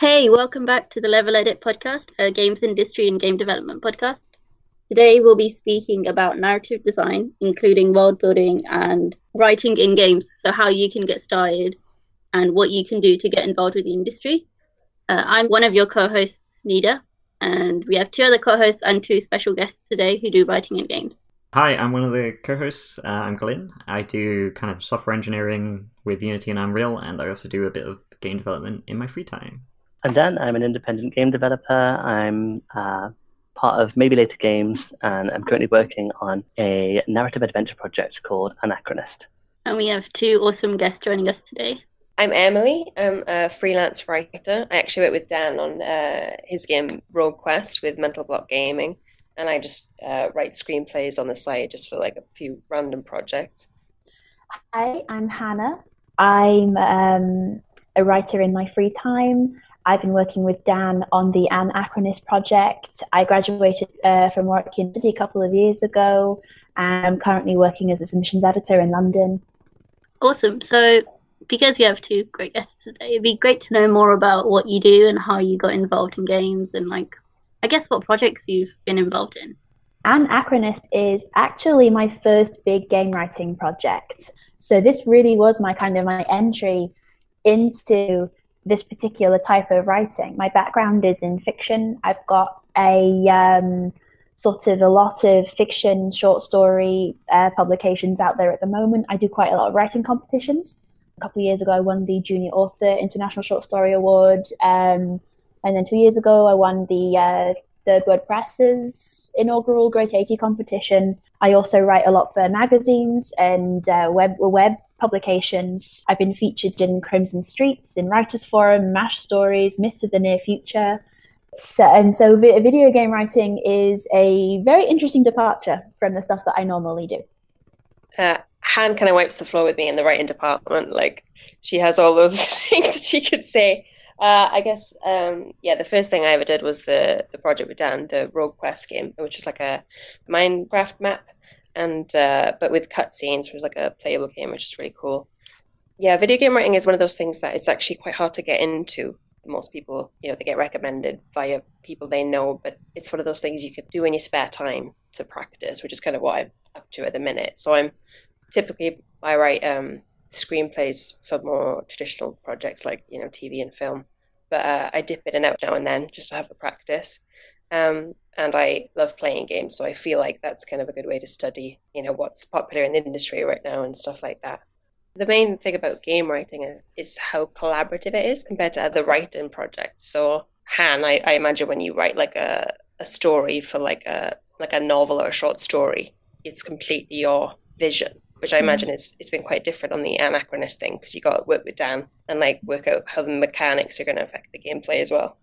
Hey, welcome back to the Level Edit podcast, a games industry and game development podcast. Today we'll be speaking about narrative design, including world building and writing in games. So, how you can get started and what you can do to get involved with the industry. Uh, I'm one of your co hosts, Nida, and we have two other co hosts and two special guests today who do writing in games. Hi, I'm one of the co-hosts. Uh, I'm Glyn. I do kind of software engineering with Unity and Unreal, and I also do a bit of game development in my free time. I'm Dan. I'm an independent game developer. I'm uh, part of Maybe Later Games, and I'm currently working on a narrative adventure project called Anachronist. And we have two awesome guests joining us today. I'm Emily. I'm a freelance writer. I actually work with Dan on uh, his game Rogue Quest with Mental Block Gaming, and I just uh, write screenplays on the side just for like a few random projects. Hi, I'm Hannah. I'm um, a writer in my free time. I've been working with Dan on the Anachronist project. I graduated uh, from Warwick University a couple of years ago, and I'm currently working as a submissions editor in London. Awesome. So, because we have two great guests today, it'd be great to know more about what you do and how you got involved in games and, like, I guess what projects you've been involved in. Anachronist is actually my first big game writing project. So, this really was my kind of my entry into this particular type of writing. My background is in fiction. I've got a um, sort of a lot of fiction, short story uh, publications out there at the moment. I do quite a lot of writing competitions. A couple of years ago, I won the Junior Author International Short Story Award. Um, and then two years ago, I won the uh, Third Word Press's inaugural Great 80 competition. I also write a lot for magazines and uh, web web publications. I've been featured in Crimson Streets, in Writers Forum, MASH Stories, Myths of the Near Future. So, and so video game writing is a very interesting departure from the stuff that I normally do. Uh, Han kind of wipes the floor with me in the writing department. Like she has all those things that she could say. Uh, I guess, um, yeah, the first thing I ever did was the the project with Dan, the Rogue Quest game, which is like a Minecraft map and uh, but with cutscenes, it was like a playable game, which is really cool. Yeah, video game writing is one of those things that it's actually quite hard to get into. Most people, you know, they get recommended via people they know, but it's one of those things you could do in your spare time to practice, which is kind of what I'm up to at the minute. So I'm typically I write um, screenplays for more traditional projects like you know TV and film, but uh, I dip in and out now and then just to have a practice. Um, and I love playing games, so I feel like that's kind of a good way to study, you know, what's popular in the industry right now and stuff like that. The main thing about game writing is, is how collaborative it is compared to other writing projects. So, Han, I, I imagine when you write like a, a story for like a like a novel or a short story, it's completely your vision, which I mm-hmm. imagine is it's been quite different on the anachronist thing because you got to work with Dan and like work out how the mechanics are going to affect the gameplay as well.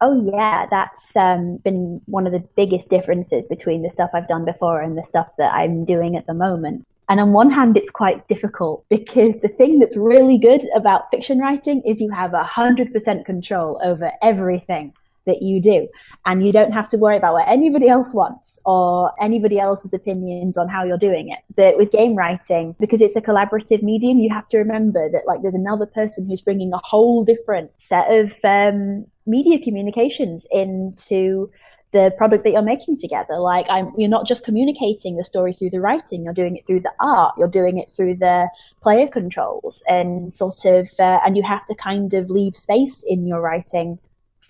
Oh yeah, that's um, been one of the biggest differences between the stuff I've done before and the stuff that I'm doing at the moment. And on one hand, it's quite difficult because the thing that's really good about fiction writing is you have a hundred percent control over everything that you do. And you don't have to worry about what anybody else wants or anybody else's opinions on how you're doing it. But with game writing, because it's a collaborative medium, you have to remember that like there's another person who's bringing a whole different set of um, media communications into the product that you're making together. Like I'm, you're not just communicating the story through the writing, you're doing it through the art, you're doing it through the player controls and sort of, uh, and you have to kind of leave space in your writing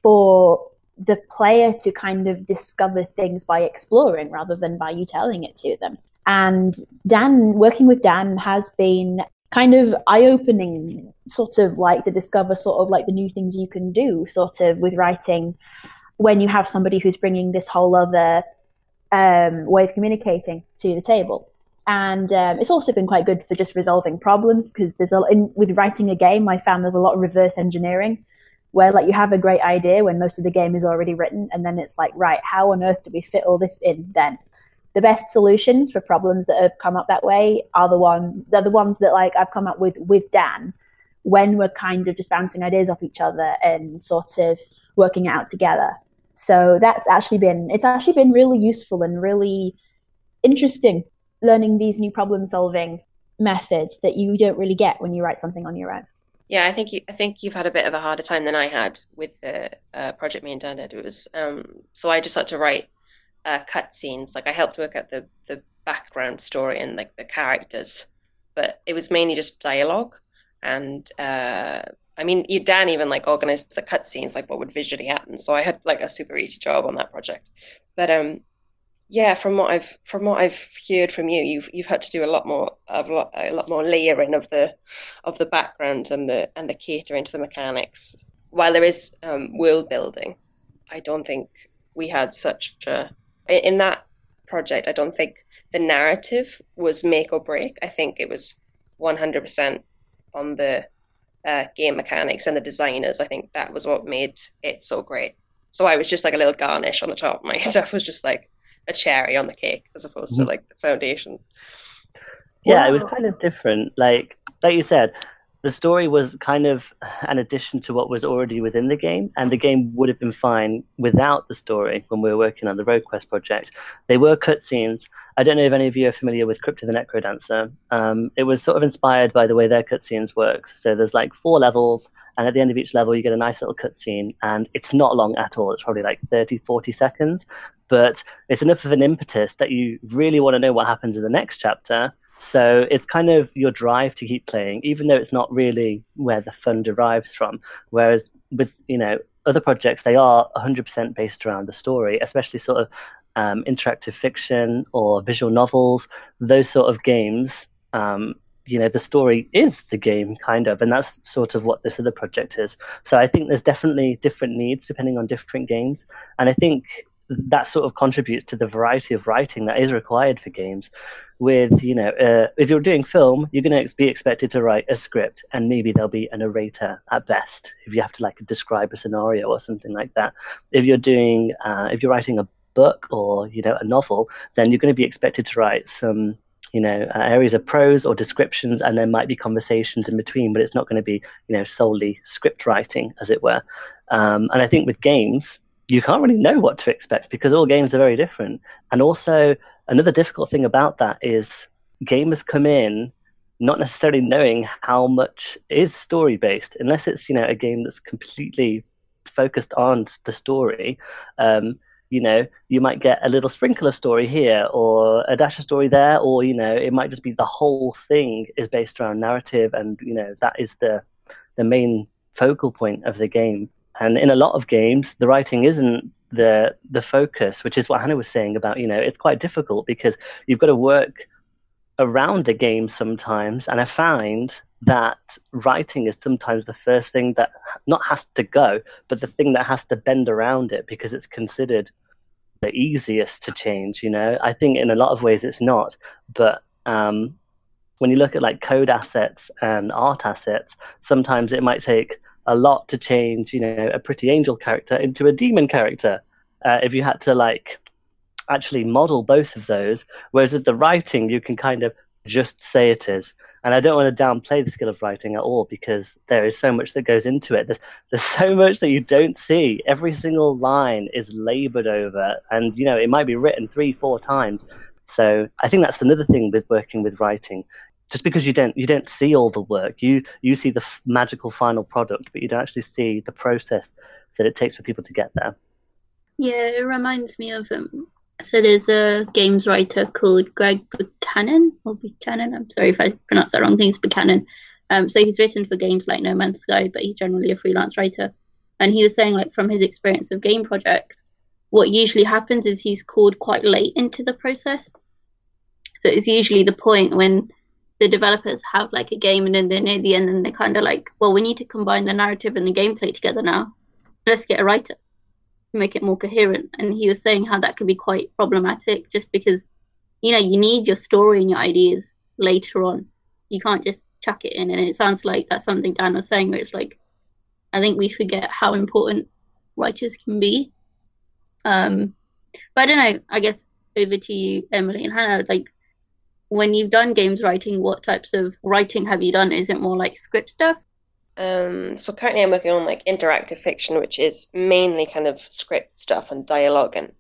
for the player to kind of discover things by exploring rather than by you telling it to them. And Dan, working with Dan has been kind of eye opening, sort of like to discover sort of like the new things you can do, sort of with writing when you have somebody who's bringing this whole other um, way of communicating to the table. And um, it's also been quite good for just resolving problems because there's a in, with writing a game, I found there's a lot of reverse engineering where like you have a great idea when most of the game is already written and then it's like right how on earth do we fit all this in then the best solutions for problems that have come up that way are the one they're the ones that like I've come up with with Dan when we're kind of just bouncing ideas off each other and sort of working it out together. So that's actually been it's actually been really useful and really interesting learning these new problem solving methods that you don't really get when you write something on your own. Yeah, I think you, I think you've had a bit of a harder time than I had with the uh, project me and Dan did. It was um, so I just had to write uh, cut scenes. Like I helped work out the the background story and like the characters, but it was mainly just dialogue. And uh, I mean, Dan even like organized the cut scenes, like what would visually happen. So I had like a super easy job on that project. But um, yeah, from what I've from what I've heard from you, you've you've had to do a lot more a lot a lot more layering of the of the background and the and the catering to the mechanics. While there is um, world building, I don't think we had such a in that project. I don't think the narrative was make or break. I think it was one hundred percent on the uh, game mechanics and the designers. I think that was what made it so great. So I was just like a little garnish on the top. My stuff was just like a cherry on the cake as opposed to mm-hmm. like the foundations. Yeah, wow. it was kind of different. Like like you said, the story was kind of an addition to what was already within the game, and the game would have been fine without the story when we were working on the Rogue Quest project. They were cutscenes. I don't know if any of you are familiar with Crypt of the Necrodancer. Um, it was sort of inspired by the way their cutscenes work. So there's like four levels, and at the end of each level, you get a nice little cutscene, and it's not long at all. It's probably like 30, 40 seconds, but it's enough of an impetus that you really want to know what happens in the next chapter. So it's kind of your drive to keep playing, even though it's not really where the fun derives from. Whereas with you know other projects, they are 100% based around the story, especially sort of um, interactive fiction or visual novels. Those sort of games, um, you know, the story is the game kind of, and that's sort of what this other project is. So I think there's definitely different needs depending on different games, and I think that sort of contributes to the variety of writing that is required for games. With you know, uh, if you're doing film, you're going to be expected to write a script, and maybe there'll be a narrator at best if you have to like describe a scenario or something like that. If you're doing, uh, if you're writing a book or you know a novel, then you're going to be expected to write some you know uh, areas of prose or descriptions and there might be conversations in between but it's not going to be you know solely script writing as it were um, and i think with games you can't really know what to expect because all games are very different. And also, another difficult thing about that is gamers come in not necessarily knowing how much is story based, unless it's you know a game that's completely focused on the story. Um, you know, you might get a little sprinkle of story here or a dash of story there, or you know, it might just be the whole thing is based around narrative, and you know that is the the main focal point of the game. And in a lot of games, the writing isn't the the focus, which is what Hannah was saying about, you know, it's quite difficult because you've got to work around the game sometimes. And I find that writing is sometimes the first thing that not has to go, but the thing that has to bend around it because it's considered the easiest to change. You know, I think in a lot of ways it's not, but um, when you look at like code assets and art assets, sometimes it might take a lot to change, you know, a pretty angel character into a demon character. Uh, if you had to like actually model both of those, whereas with the writing, you can kind of just say it is. And I don't want to downplay the skill of writing at all because there is so much that goes into it. There's, there's so much that you don't see. Every single line is labored over, and you know it might be written three, four times. So I think that's another thing with working with writing just because you don't you don't see all the work. You you see the f- magical final product but you don't actually see the process that it takes for people to get there. Yeah it reminds me of um so there's a games writer called greg buchanan or buchanan i'm sorry if i pronounce that wrong things buchanan. Um so he's written for games like no man's sky but he's generally a freelance writer. And he was saying like from his experience of game projects what usually happens is he's called quite late into the process. So it's usually the point when the developers have like a game and then they're near the end and they're kind of like, well, we need to combine the narrative and the gameplay together now. Let's get a writer to make it more coherent. And he was saying how that could be quite problematic just because, you know, you need your story and your ideas later on. You can't just chuck it in. And it sounds like that's something Dan was saying, where it's like, I think we forget how important writers can be. Um, but I don't know. I guess over to you, Emily and Hannah. Like, when you've done games writing, what types of writing have you done? Is it more like script stuff? Um, so currently I'm working on like interactive fiction, which is mainly kind of script stuff and dialogue, and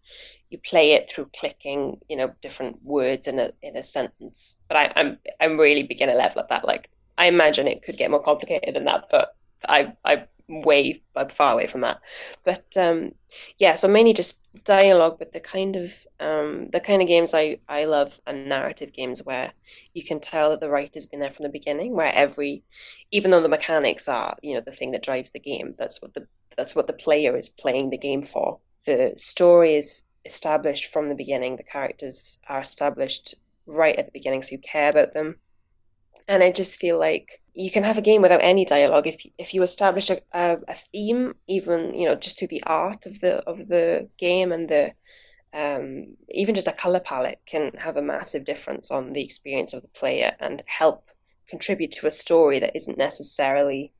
you play it through clicking, you know, different words in a in a sentence. But I, I'm I'm really beginner level at that. Like I imagine it could get more complicated than that, but I I way far away from that. But um, yeah, so mainly just dialogue, but the kind of um, the kind of games I, I love are narrative games where you can tell that the writer's been there from the beginning, where every even though the mechanics are, you know, the thing that drives the game, that's what the that's what the player is playing the game for. The story is established from the beginning, the characters are established right at the beginning, so you care about them. And I just feel like you can have a game without any dialogue if if you establish a, a, a theme, even you know just through the art of the of the game and the um, even just a color palette can have a massive difference on the experience of the player and help contribute to a story that isn't necessarily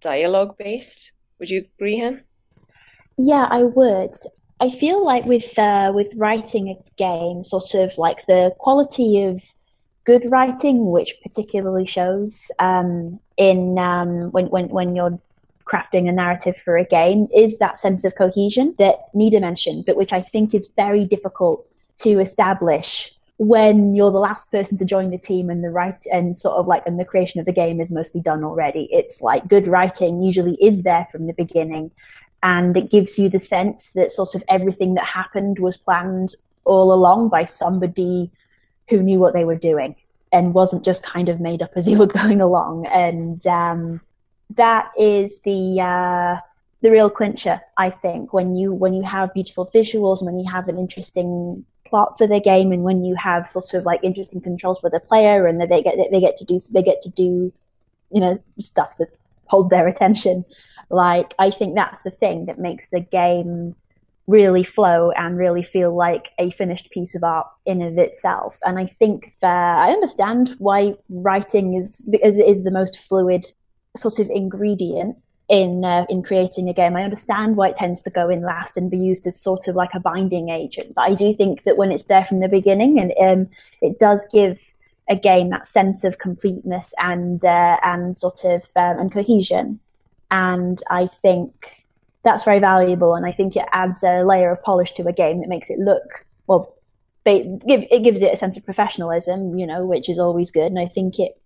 dialogue based. Would you agree, Hen? Yeah, I would. I feel like with uh, with writing a game, sort of like the quality of good writing, which particularly shows um, in um, when, when when you're crafting a narrative for a game, is that sense of cohesion that Nida mentioned, but which I think is very difficult to establish when you're the last person to join the team and the right and sort of like and the creation of the game is mostly done already. It's like good writing usually is there from the beginning and it gives you the sense that sort of everything that happened was planned all along by somebody who knew what they were doing and wasn't just kind of made up as you were going along. And um, that is the uh, the real clincher, I think, when you when you have beautiful visuals, when you have an interesting plot for the game, and when you have sort of like interesting controls for the player, and that they get they get to do they get to do you know stuff that holds their attention. Like I think that's the thing that makes the game really flow and really feel like a finished piece of art in of itself. And I think that I understand why writing is it is the most fluid sort of ingredient in uh, in creating a game. I understand why it tends to go in last and be used as sort of like a binding agent. But I do think that when it's there from the beginning, and um, it does give a game that sense of completeness and uh, and sort of um, and cohesion. And I think that's very valuable, and I think it adds a layer of polish to a game that makes it look well. It gives it a sense of professionalism, you know, which is always good. And I think it,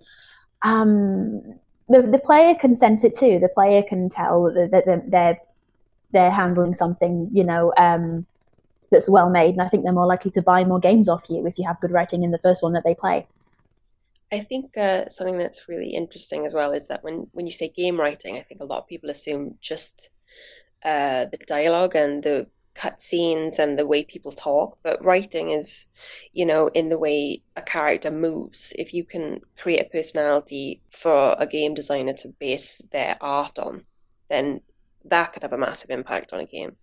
um, the the player can sense it too. The player can tell that they're they're handling something, you know, um, that's well made, and I think they're more likely to buy more games off you if you have good writing in the first one that they play. I think uh, something that's really interesting as well is that when when you say game writing, I think a lot of people assume just uh, the dialogue and the cutscenes and the way people talk, but writing is, you know, in the way a character moves. If you can create a personality for a game designer to base their art on, then that could have a massive impact on a game.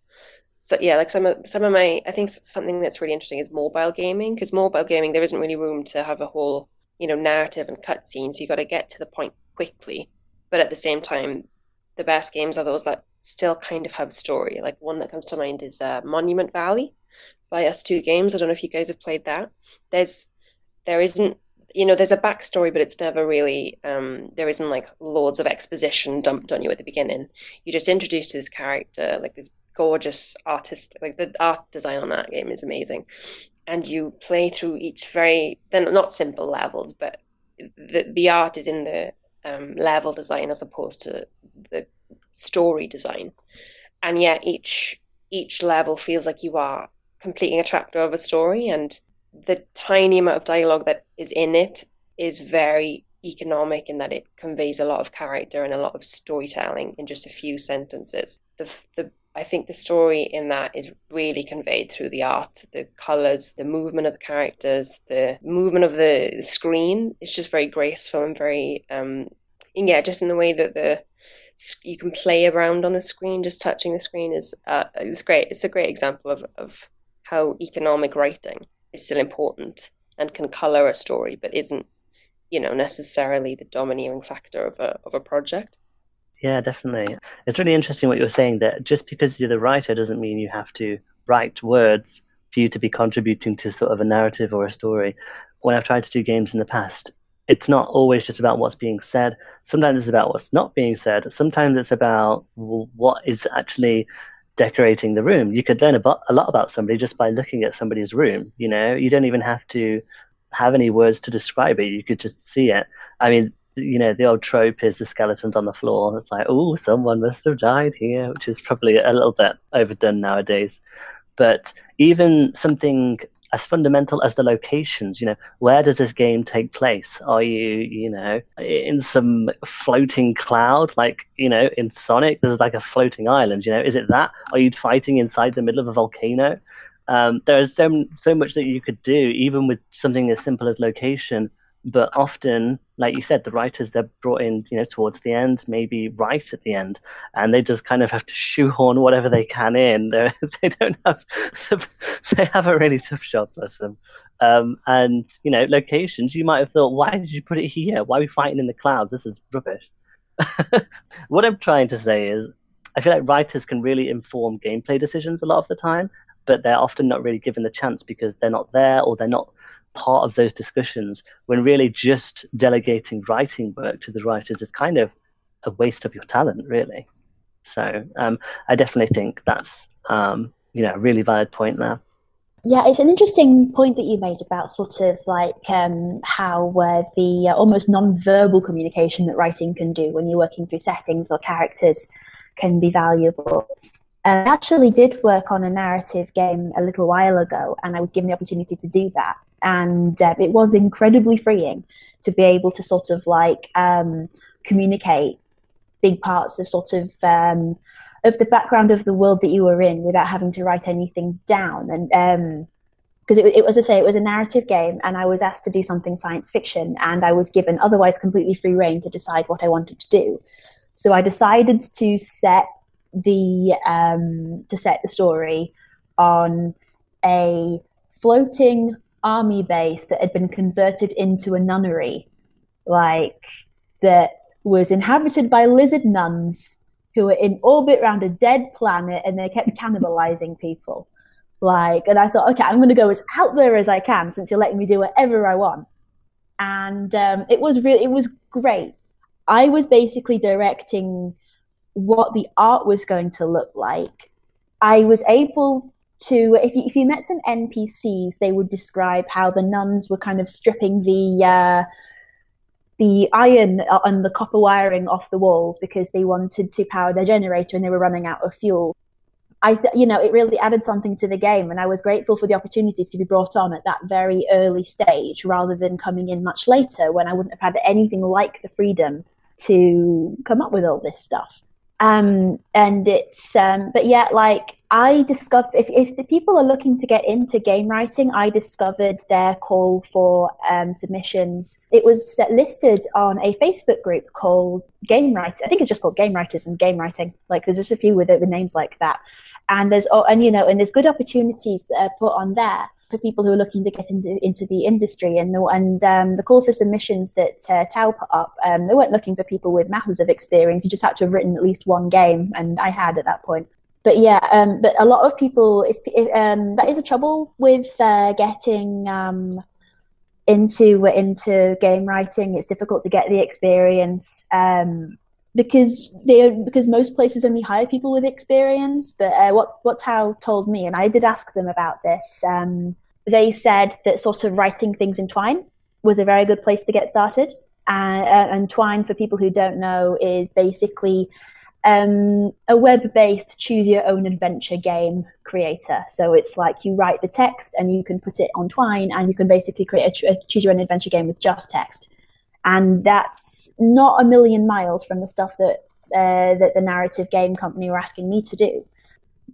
So yeah, like some of some of my, I think something that's really interesting is mobile gaming because mobile gaming there isn't really room to have a whole, you know, narrative and cutscenes. You got to get to the point quickly, but at the same time, the best games are those that still kind of have story. Like one that comes to mind is uh, Monument Valley by ustwo games. I don't know if you guys have played that. There's there isn't you know there's a backstory, but it's never really um, there isn't like loads of exposition dumped on you at the beginning. You just introduced to this character like this gorgeous artist like the art design on that game is amazing and you play through each very they're not simple levels but the, the art is in the um, level design as opposed to the story design, and yet each each level feels like you are completing a chapter of a story, and the tiny amount of dialogue that is in it is very economic in that it conveys a lot of character and a lot of storytelling in just a few sentences. The the I think the story in that is really conveyed through the art, the colors, the movement of the characters, the movement of the screen. It's just very graceful and very, um, yeah, just in the way that the you can play around on the screen. Just touching the screen is uh, is great. It's a great example of of how economic writing is still important and can color a story, but isn't you know necessarily the domineering factor of a of a project. Yeah, definitely. It's really interesting what you're saying that just because you're the writer doesn't mean you have to write words for you to be contributing to sort of a narrative or a story. When I've tried to do games in the past, it's not always just about what's being said. Sometimes it's about what's not being said. Sometimes it's about what is actually decorating the room. You could learn about, a lot about somebody just by looking at somebody's room. You know, you don't even have to have any words to describe it. You could just see it. I mean, you know, the old trope is the skeletons on the floor. It's like, oh, someone must have died here, which is probably a little bit overdone nowadays. But even something as fundamental as the locations, you know, where does this game take place? Are you, you know, in some floating cloud, like, you know, in Sonic, there's like a floating island, you know, is it that? Are you fighting inside the middle of a volcano? Um, there is so, so much that you could do, even with something as simple as location but often like you said the writers they're brought in you know towards the end maybe right at the end and they just kind of have to shoehorn whatever they can in. They they don't have they have a really tough job bless them. Um, and you know locations you might have thought why did you put it here? Why are we fighting in the clouds? This is rubbish. What i'm trying to say is i feel like writers can really inform gameplay decisions a lot of the time but they're often not really given the chance because they're not there or they're not part of those discussions when really just delegating writing work to the writers is kind of a waste of your talent, really. So um, I definitely think that's um, you know a really valid point there. Yeah, it's an interesting point that you made about sort of like um, how uh, the uh, almost non-verbal communication that writing can do when you're working through settings or characters can be valuable. I actually did work on a narrative game a little while ago, and I was given the opportunity to do that and uh, it was incredibly freeing to be able to sort of like um, communicate big parts of sort of um, of the background of the world that you were in without having to write anything down and um, because it, it was, as I say, it was a narrative game, and I was asked to do something science fiction, and I was given otherwise completely free reign to decide what I wanted to do. So I decided to set the um, to set the story on a floating army base that had been converted into a nunnery, like that was inhabited by lizard nuns who were in orbit around a dead planet and they kept cannibalizing people. Like, and I thought, okay, I'm going to go as out there as I can since you're letting me do whatever I want. And um, it was really, it was great. I was basically directing what the art was going to look like. I was able to if you, if you met some NPCs, they would describe how the nuns were kind of stripping the uh, the iron and the copper wiring off the walls because they wanted to power their generator and they were running out of fuel. I, th- you know, it really added something to the game, and I was grateful for the opportunities to be brought on at that very early stage, rather than coming in much later when I wouldn't have had anything like the freedom to come up with all this stuff. Um, and it's, um, but yeah, like I discovered if, if the people are looking to get into game writing, I discovered their call for um, submissions. It was listed on a Facebook group called Game Writer. I think it's just called Game Writers and Game Writing. Like there's just a few with, it with names like that. And there's oh, and you know and there's good opportunities that are put on there for people who are looking to get into into the industry. And the and um, the call for submissions that uh, Tau put up, um, they weren't looking for people with masses of experience. You just had to have written at least one game, and I had at that point but yeah, um, but a lot of people, if, if um, that is a trouble with uh, getting um, into into game writing, it's difficult to get the experience um, because they because most places only hire people with experience. But uh, what what Tau told me, and I did ask them about this, um, they said that sort of writing things in Twine was a very good place to get started. Uh, and Twine, for people who don't know, is basically um, a web-based choose your own adventure game creator. So it's like you write the text and you can put it on Twine, and you can basically create a choose your own adventure game with just text. And that's not a million miles from the stuff that uh, that the narrative game company were asking me to do.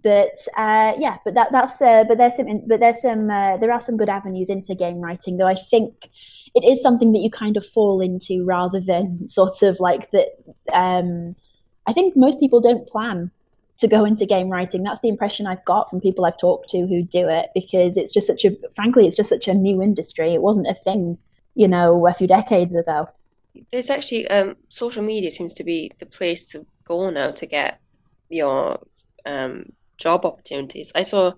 But uh, yeah, but that that's uh, but there's some but there's some uh, there are some good avenues into game writing, though I think it is something that you kind of fall into rather than sort of like that. Um, I think most people don't plan to go into game writing. That's the impression I've got from people I've talked to who do it because it's just such a, frankly, it's just such a new industry. It wasn't a thing, you know, a few decades ago. There's actually, um, social media seems to be the place to go now to get your um, job opportunities. I saw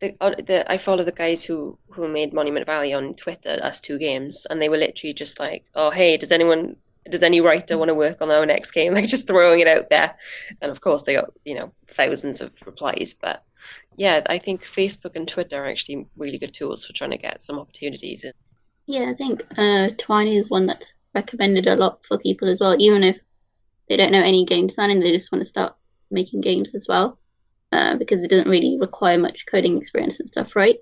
the, the I follow the guys who who made Monument Valley on Twitter ustwo games, and they were literally just like, "Oh, hey, does anyone does any writer want to work on our next game? Like just throwing it out there. And of course, they got, you know, thousands of replies. But yeah, I think Facebook and Twitter are actually really good tools for trying to get some opportunities. Yeah, I think uh, Twine is one that's recommended a lot for people as well, even if they don't know any game design and they just want to start making games as well, uh, because it doesn't really require much coding experience and stuff, right?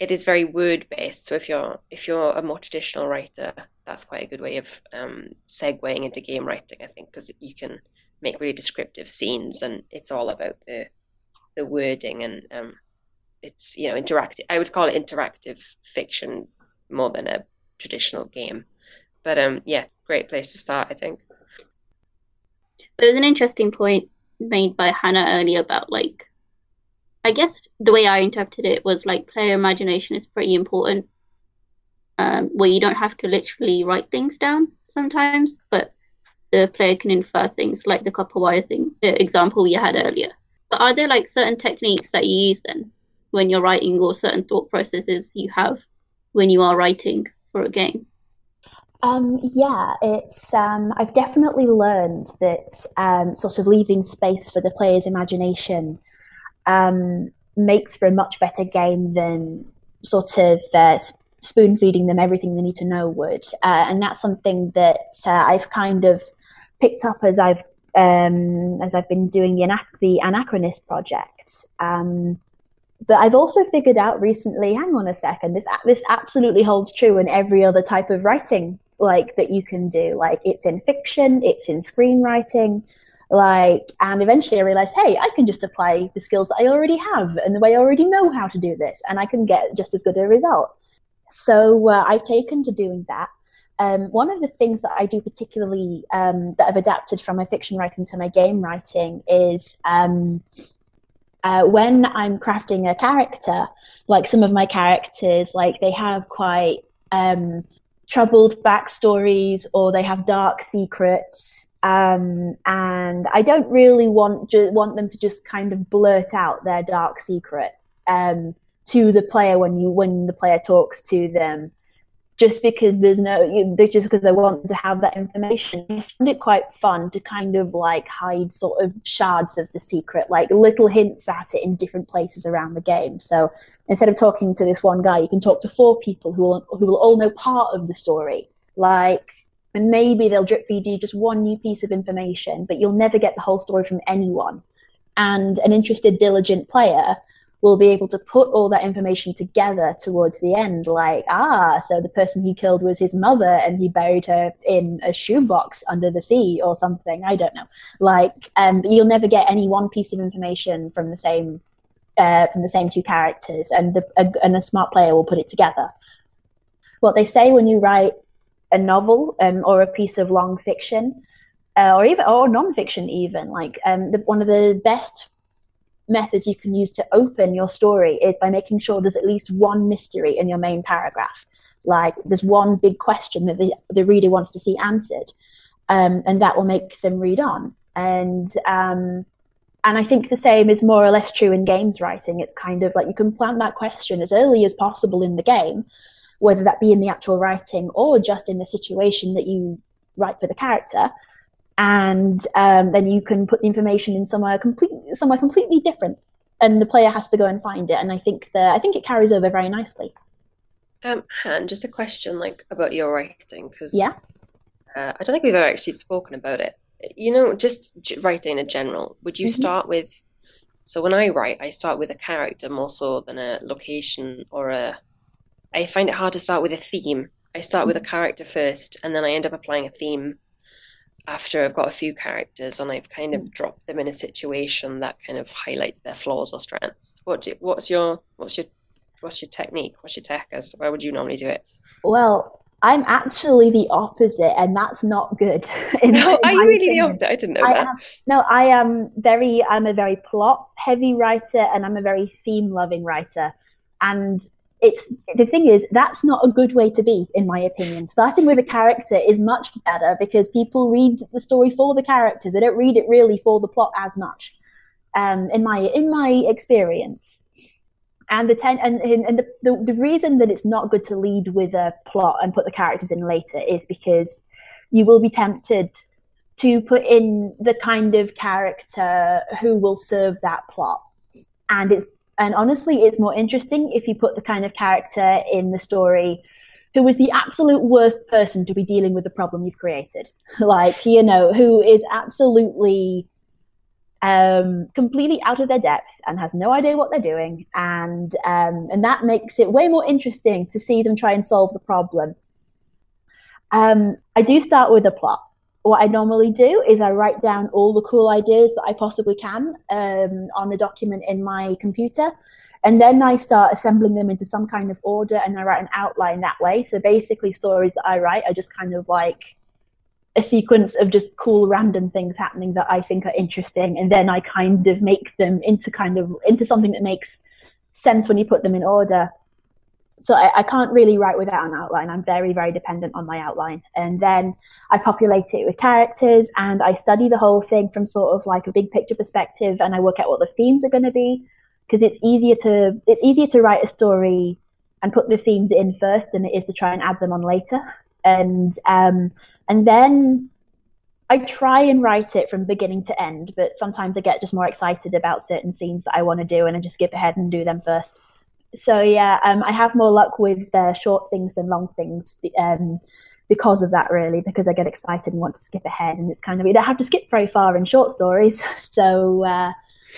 It is very word based. So if you're if you're a more traditional writer, that's quite a good way of um, segueing into game writing, I think, because you can make really descriptive scenes, and it's all about the the wording and um, it's you know interactive. I would call it interactive fiction more than a traditional game. But um, yeah, great place to start, I think. There was an interesting point made by Hannah earlier about like, I guess the way I interpreted it was like player imagination is pretty important. Um, where you don't have to literally write things down sometimes, but the player can infer things like the copper wire thing, the example you had earlier. But are there like certain techniques that you use then when you're writing or certain thought processes you have when you are writing for a game? Um, yeah, it's. Um, I've definitely learned that um, sort of leaving space for the player's imagination um, makes for a much better game than sort of uh, spoon feeding them everything they need to know would. Uh, and that's something that uh, I've kind of picked up as I've um, as I've been doing the, Anac- the Anachronist project. Um, but I've also figured out recently, hang on a second, this this absolutely holds true in every other type of writing like that you can do. Like it's in fiction, it's in screenwriting, like and eventually I realized, hey, I can just apply the skills that I already have and the way I already know how to do this, and I can get just as good a result. So uh, I've taken to doing that. Um, one of the things that I do particularly um, that I've adapted from my fiction writing to my game writing is um, uh, when I'm crafting a character, like some of my characters, like they have quite um, troubled backstories or they have dark secrets. Um, and I don't really want ju- want them to just kind of blurt out their dark secret um, to the player when you when the player talks to them just because there's no just because I want to have that information. I find it quite fun to kind of like hide sort of shards of the secret, like little hints at it in different places around the game. So instead of talking to this one guy, you can talk to four people who will who will all know part of the story. Like and maybe they'll drip feed you just one new piece of information, but you'll never get the whole story from anyone. And an interested, diligent player will be able to put all that information together towards the end like ah so the person he killed was his mother and he buried her in a shoebox under the sea or something i don't know. Like um, you'll never get any one piece of information from the same uh, from the same two characters and the a, and a smart player will put it together. What they say when you write a novel um, or a piece of long fiction uh, or even or non-fiction even like um, the, one of the best methods you can use to open your story is by making sure there's at least one mystery in your main paragraph. Like there's one big question that the, the reader wants to see answered, um, and that will make them read on. And um, and I think the same is more or less true in games writing. It's kind of like you can plant that question as early as possible in the game, whether that be in the actual writing or just in the situation that you write for the character and um, then you can put the information in somewhere completely somewhere completely different, and the player has to go and find it. And I think the I think it carries over very nicely. Um, Han, just a question like about your writing because yeah, uh, I don't think we've ever actually spoken about it. You know, just writing in general. Would you mm-hmm. start with? So when I write, I start with a character more so than a location or a. I find it hard to start with a theme. I start with a mm-hmm. character first, and then I end up applying a theme after I've got a few characters and I've kind of hmm. dropped them in a situation that kind of highlights their flaws or strengths. What do, what's your what's your what's your technique? What's your tech? As why would you normally do it? Well, I'm actually the opposite, and that's not good. No, are you really opinion. the opposite? I didn't know I that. Am, no, I am very. I'm a very plot heavy writer, and I'm a very theme loving writer. And it's the thing is that's not a good way to be in my opinion. Starting with a character is much better because people read the story for the characters. They don't read it really for the plot as much um, in my in my experience. And the ten and, and the, the, the reason that it's not good to lead with a plot and put the characters in later is because you will be tempted to put in the kind of character who will serve that plot. And it's and honestly, it's more interesting if you put the kind of character in the story who is the absolute worst person to be dealing with the problem you've created. like, you know, who is absolutely um, completely out of their depth and has no idea what they're doing, and um, and that makes it way more interesting to see them try and solve the problem. Um, I do start with a plot. What I normally do is I write down all the cool ideas that I possibly can um, on a document in my computer, and then I start assembling them into some kind of order, and I write an outline that way. So basically, stories that I write are just kind of like a sequence of just cool random things happening that I think are interesting, and then I kind of make them into kind of into something that makes sense when you put them in order. So I, I can't really write without an outline. I'm very, very dependent on my outline, and then I populate it with characters, and I study the whole thing from sort of like a big picture perspective, and I work out what the themes are going to be because it's easier to it's easier to write a story and put the themes in first than it is to try and add them on later. And um, and then I try and write it from beginning to end, but sometimes I get just more excited about certain scenes that I want to do, and I just skip ahead and do them first. So yeah, um, I have more luck with uh, short things than long things um, because of that, really, because I get excited and want to skip ahead, and it's kind of you don't have to skip very far in short stories. so uh,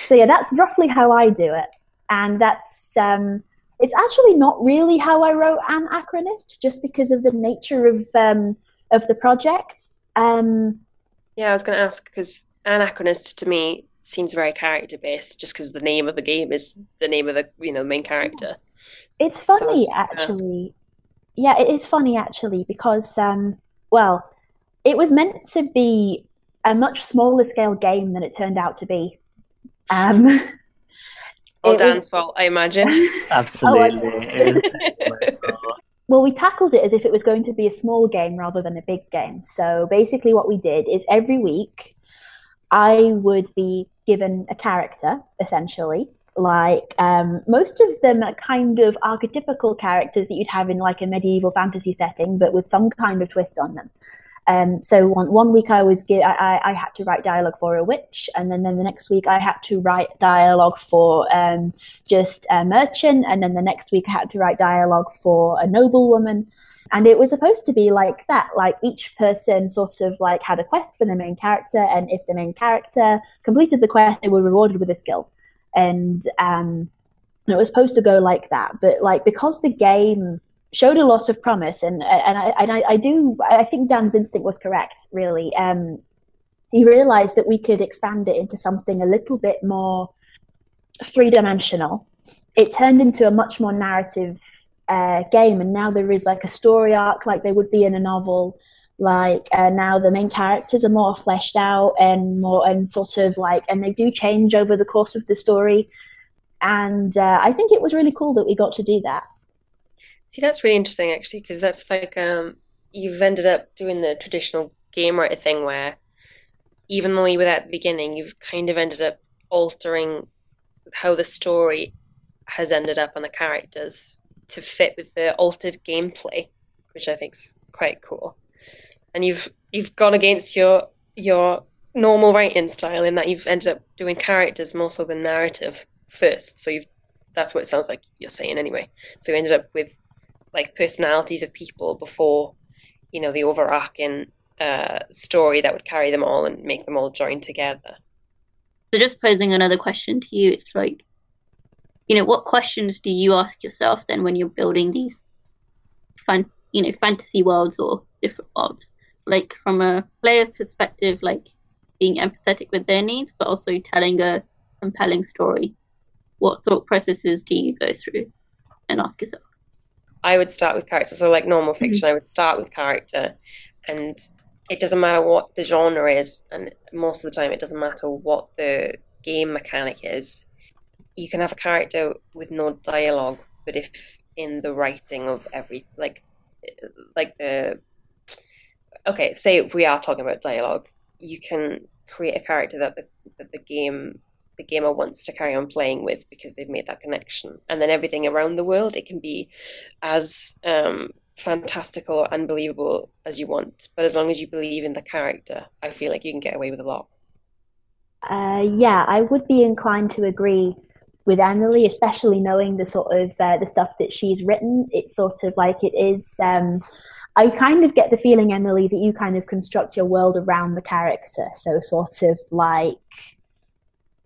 so yeah, that's roughly how I do it, and that's um, it's actually not really how I wrote Anachronist, just because of the nature of um, of the project. Um, yeah, I was going to ask because Anachronist to me seems very character based, just because the name of the game is the name of the you know main character. It's funny so actually. Yeah, it is funny actually because um, well, it was meant to be a much smaller scale game than it turned out to be. Um, All Dan's was... fault, I imagine. Absolutely. oh, well, we tackled it as if it was going to be a small game rather than a big game. So basically, what we did is every week I would be given a character, essentially. Like um, most of them are kind of archetypical characters that you'd have in like a medieval fantasy setting, but with some kind of twist on them. Um, so one, one week I was give, I, I, had to write dialogue for a witch, and then, then the next week I had to write dialogue for um, just a merchant, and then the next week I had to write dialogue for a noblewoman. And it was supposed to be like that, like each person sort of like had a quest for the main character, and if the main character completed the quest, they were rewarded with a skill. And um, it was supposed to go like that, but like because the game showed a lot of promise, and and I, and I, I do I think Dan's instinct was correct. Really, um, he realized that we could expand it into something a little bit more three dimensional. It turned into a much more narrative uh, game, and now there is like a story arc, like there would be in a novel. Like uh, now, the main characters are more fleshed out and more and sort of like, and they do change over the course of the story. And uh, I think it was really cool that we got to do that. See, that's really interesting actually, because that's like um, you've ended up doing the traditional game writer thing where even though you were at the beginning, you've kind of ended up altering how the story has ended up on the characters to fit with the altered gameplay, which I think is quite cool. And you've you've gone against your your normal writing style in that you've ended up doing characters more so than narrative first. So you've that's what it sounds like you're saying anyway. So you ended up with like personalities of people before you know the overarching uh, story that would carry them all and make them all join together. So just posing another question to you, it's like, you know, what questions do you ask yourself then when you're building these fun, you know, fantasy worlds or different worlds? Like from a player perspective, like being empathetic with their needs, but also telling a compelling story. What thought processes do you go through and ask yourself? I would start with character. So like normal mm-hmm. fiction, mm-hmm. I would start with character, and it doesn't matter what the genre is, and most of the time it doesn't matter what the game mechanic is. You can have a character with no dialogue, but if in the writing of every like like the okay, say we are talking about dialogue, you can create a character that the that the game the gamer wants to carry on playing with because they've made that connection. And then everything around the world, it can be as um, fantastical or unbelievable as you want. But as long as you believe in the character, I feel like you can get away with a lot. Uh, yeah, I would be inclined to agree with Emily, especially knowing the sort of uh, the stuff that she's written. It's sort of like it is. Um, I kind of get the feeling, Emily, that you kind of construct your world around the character. So sort of like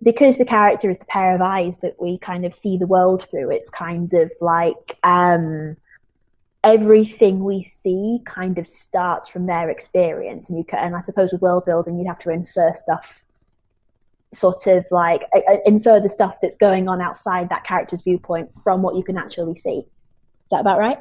because the character is the pair of eyes that we kind of see the world through. It's kind of like um, everything we see kind of starts from their experience, and you can, and I suppose with world building, you'd have to infer stuff sort of like infer the stuff that's going on outside that character's viewpoint from what you can actually see. Is that about right?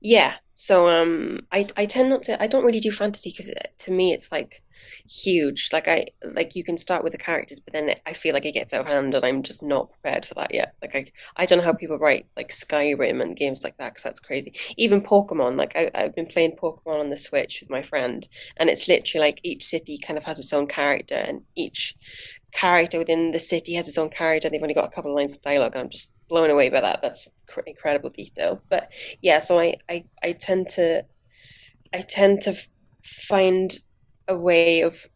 Yeah. So um, I I tend not to. I don't really do fantasy because to me it's like huge. Like I like you can start with the characters, but then I feel like it gets out of hand, and I'm just not prepared for that yet. Like I I don't know how people write like Skyrim and games like that because that's crazy. Even Pokemon. Like I I've been playing Pokemon on the Switch with my friend, and it's literally like each city kind of has its own character, and each character within the city has its own character. And they've only got a couple of lines of dialogue, and I'm just blown away by that. That's incredible detail. But yeah, so I, I, I tend to I tend to find a way of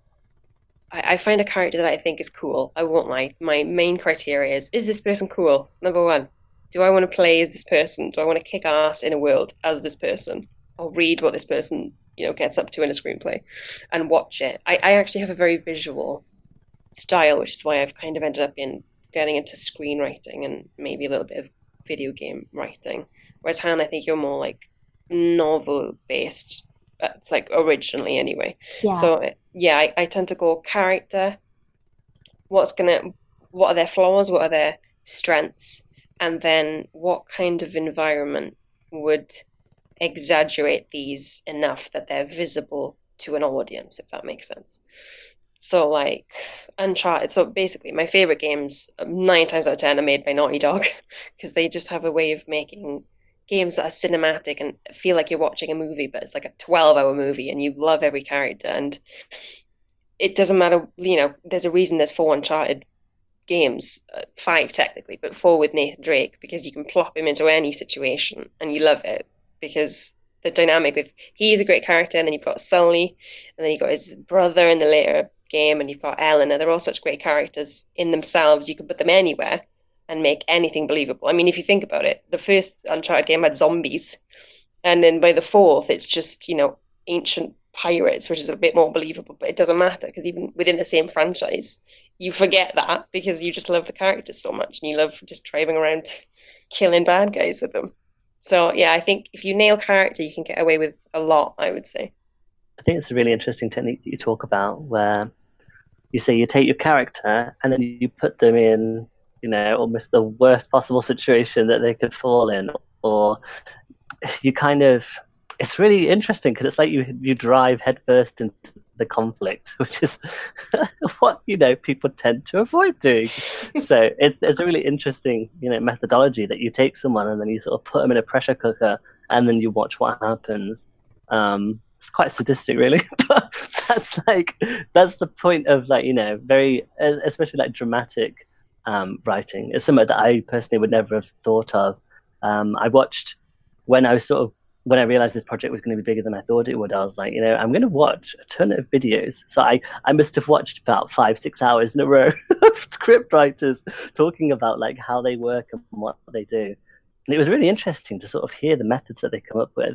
I, I find a character that I think is cool. I won't lie. My main criteria is is this person cool? Number one. Do I want to play as this person? Do I want to kick ass in a world as this person? Or read what this person, you know, gets up to in a screenplay and watch it. I, I actually have a very visual style, which is why I've kind of ended up in getting into screenwriting and maybe a little bit of video game writing. Whereas Han, I think you're more like novel based, uh, like originally anyway. Yeah. So yeah, I, I tend to go character. What's gonna, what are their flaws? What are their strengths? And then what kind of environment would exaggerate these enough that they're visible to an audience, if that makes sense. So like Uncharted. So basically, my favorite games nine times out of ten are made by Naughty Dog because they just have a way of making games that are cinematic and feel like you're watching a movie, but it's like a twelve-hour movie, and you love every character. And it doesn't matter, you know. There's a reason there's four Uncharted games, uh, five technically, but four with Nathan Drake because you can plop him into any situation and you love it because the dynamic with he's a great character, and then you've got Sully, and then you've got his brother in the later game, and you've got Eleanor. They're all such great characters in themselves. You can put them anywhere and make anything believable. I mean, if you think about it, the first Uncharted game had zombies, and then by the fourth, it's just you know ancient pirates, which is a bit more believable. But it doesn't matter because even within the same franchise, you forget that because you just love the characters so much, and you love just driving around killing bad guys with them. So yeah, I think if you nail character, you can get away with a lot. I would say. I think it's a really interesting technique that you talk about, where you say you take your character and then you put them in, you know, almost the worst possible situation that they could fall in, or you kind of. It's really interesting because it's like you you drive headfirst into the conflict, which is what you know people tend to avoid doing. so it's it's a really interesting you know methodology that you take someone and then you sort of put them in a pressure cooker and then you watch what happens. Um, it's quite sadistic, really. but that's like that's the point of like you know very especially like dramatic um, writing. It's something that I personally would never have thought of. Um, I watched when I was sort of when I realized this project was going to be bigger than I thought it would. I was like, you know, I'm going to watch a ton of videos. So I I must have watched about five six hours in a row of script writers talking about like how they work and what they do. And it was really interesting to sort of hear the methods that they come up with.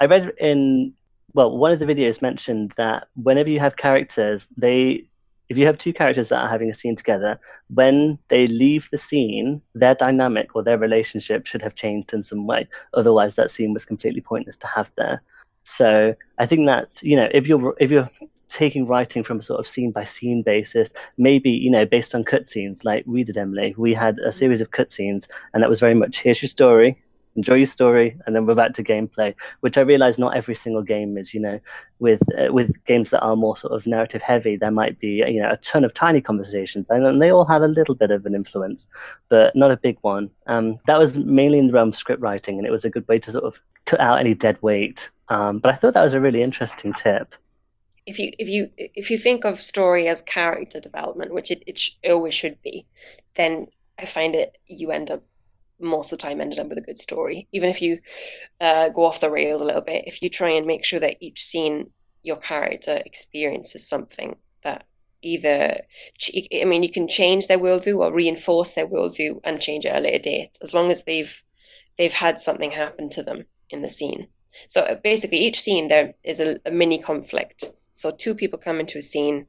I read in well, one of the videos mentioned that whenever you have characters, they if you have two characters that are having a scene together, when they leave the scene, their dynamic or their relationship should have changed in some way. Otherwise, that scene was completely pointless to have there. So I think that you know if you're if you're taking writing from a sort of scene by scene basis, maybe you know based on cutscenes like we did, Emily. We had a mm-hmm. series of cutscenes, and that was very much here's your story, enjoy your story, and then we're back to gameplay. Which I realize not every single game is. You know, with uh, with games that are more sort of narrative heavy, there might be you know a ton of tiny conversations, and they all have a little bit of an influence, but not a big one. Um, that was mainly in the realm of script writing, and it was a good way to sort of cut out any dead weight. Um, but I thought that was a really interesting tip. If you if you if you think of story as character development, which it, it, always should be, then I find it you end up most of the time ended up with a good story. Even if you uh, go off the rails a little bit, if you try and make sure that each scene your character experiences something that either I mean you can change their worldview or reinforce their worldview and change it at a later date as long as they've they've had something happen to them in the scene. So uh, basically, each scene there is a, a mini conflict. So two people come into a scene,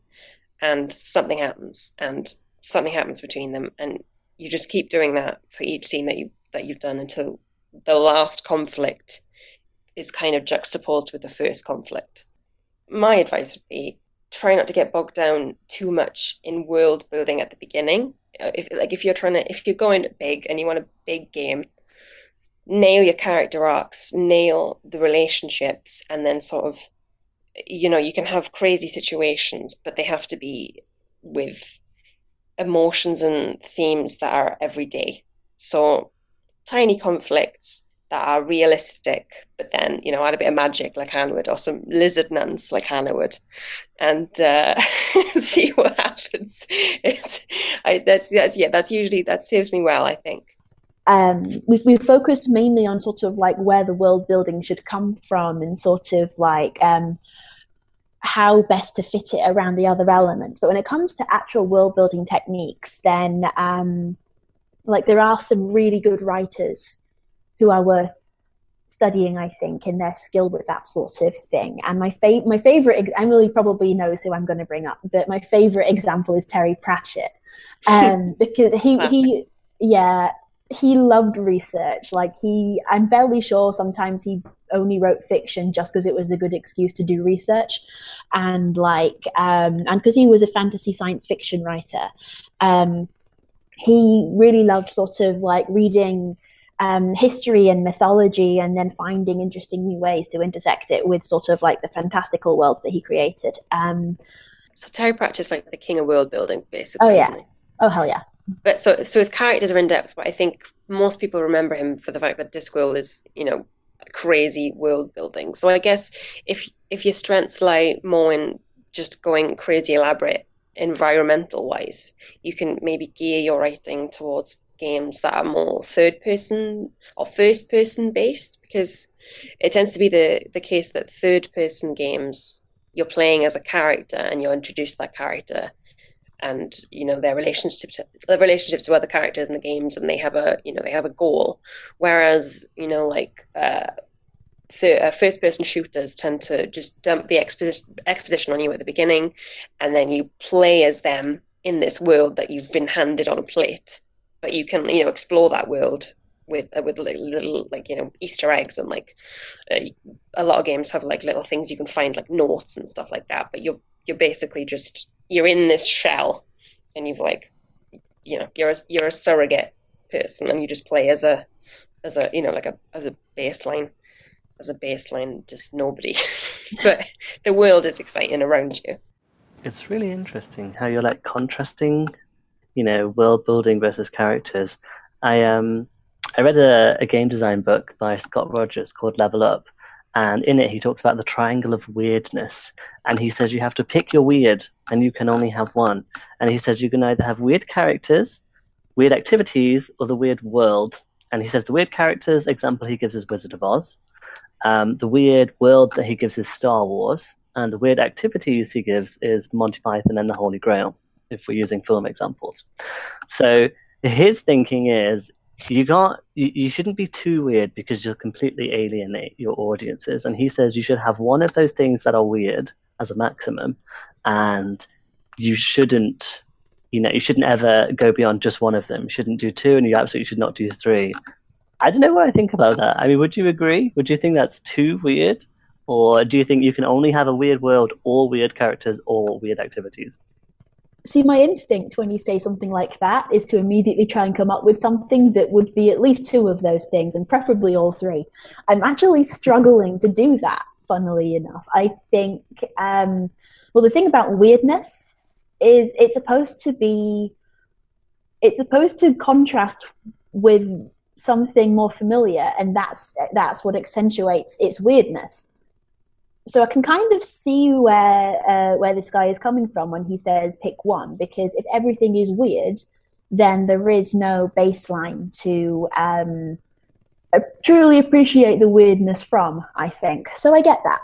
and something happens, and something happens between them, and you just keep doing that for each scene that you that you've done until the last conflict is kind of juxtaposed with the first conflict. My advice would be try not to get bogged down too much in world building at the beginning. Uh, if like if you're trying to if you're going big and you want a big game, nail your character arcs, nail the relationships, and then sort of you know you can have crazy situations, but they have to be with emotions and themes that are everyday. So tiny conflicts that are realistic, but then you know add a bit of magic like Hannah would, or some lizard nuns like Hannah would, and uh, see what happens. I, that's that's yeah, that's usually that serves me well, I think. Um, we've we've focused mainly on sort of like where the world building should come from, and sort of like um, how best to fit it around the other elements. But when it comes to actual world building techniques, then um, like there are some really good writers who are worth studying, I think, in their skill with that sort of thing. And my fa- my favorite, Emily probably knows who I'm going to bring up, but my favorite example is Terry Pratchett, um, because he he yeah he loved research. Like he, I'm fairly sure sometimes he only wrote fiction just because it was a good excuse to do research, and like um, and because he was a fantasy science fiction writer, um, he really loved sort of like reading um, history and mythology and then finding interesting new ways to intersect it with sort of like the fantastical worlds that he created. Um, so Terry Pratchett's like the king of world building, basically. Oh yeah. Oh hell yeah. But so so his characters are in depth, but I think most people remember him for the fact that Discworld is, you know, crazy world building. So I guess if if your strengths lie more in just going crazy elaborate environmental wise, you can maybe gear your writing towards games that are more third person or first person based because it tends to be the, the case that third person games you're playing as a character and you're introduced to that character and you know their relationships the relationships with other characters in the games and they have a you know they have a goal whereas you know like uh, uh, first person shooters tend to just dump the exposition, exposition on you at the beginning and then you play as them in this world that you've been handed on a plate but you can you know explore that world with uh, with little, little, like you know Easter eggs and like uh, a lot of games have like little things you can find like notes and stuff like that. But you're you're basically just you're in this shell, and you've like you know you're a, you're a surrogate person, and you just play as a as a you know like a as a baseline as a baseline just nobody but the world is exciting around you it's really interesting how you're like contrasting you know, world building versus characters. I um I read a, a game design book by Scott Rogers called Level Up, and in it he talks about the triangle of weirdness, and he says you have to pick your weird, and you can only have one. And he says you can either have weird characters, weird activities, or the weird world. And he says the weird characters example he gives is Wizard of Oz. Um, the weird world that he gives is Star Wars, and the weird activities he gives is Monty Python and the Holy Grail if we're using film examples. So his thinking is you got you, you shouldn't be too weird because you'll completely alienate your audiences. And he says you should have one of those things that are weird as a maximum, and you shouldn't you know you shouldn't ever go beyond just one of them. You shouldn't do two, and you absolutely should not do three. I don't know what I think about that. I mean, would you agree? Would you think that's too weird? Or do you think you can only have a weird world, or weird characters, or weird activities? See my instinct when you say something like that is to immediately try and come up with something that would be at least two of those things and preferably all three. I'm actually struggling to do that funnily enough. I think um, well the thing about weirdness is it's supposed to be it's supposed to contrast with something more familiar and that's that's what accentuates its weirdness so I can kind of see where uh, where this guy is coming from when he says pick one, because if everything is weird, then there is no baseline to um, truly appreciate the weirdness from. I think so. I get that.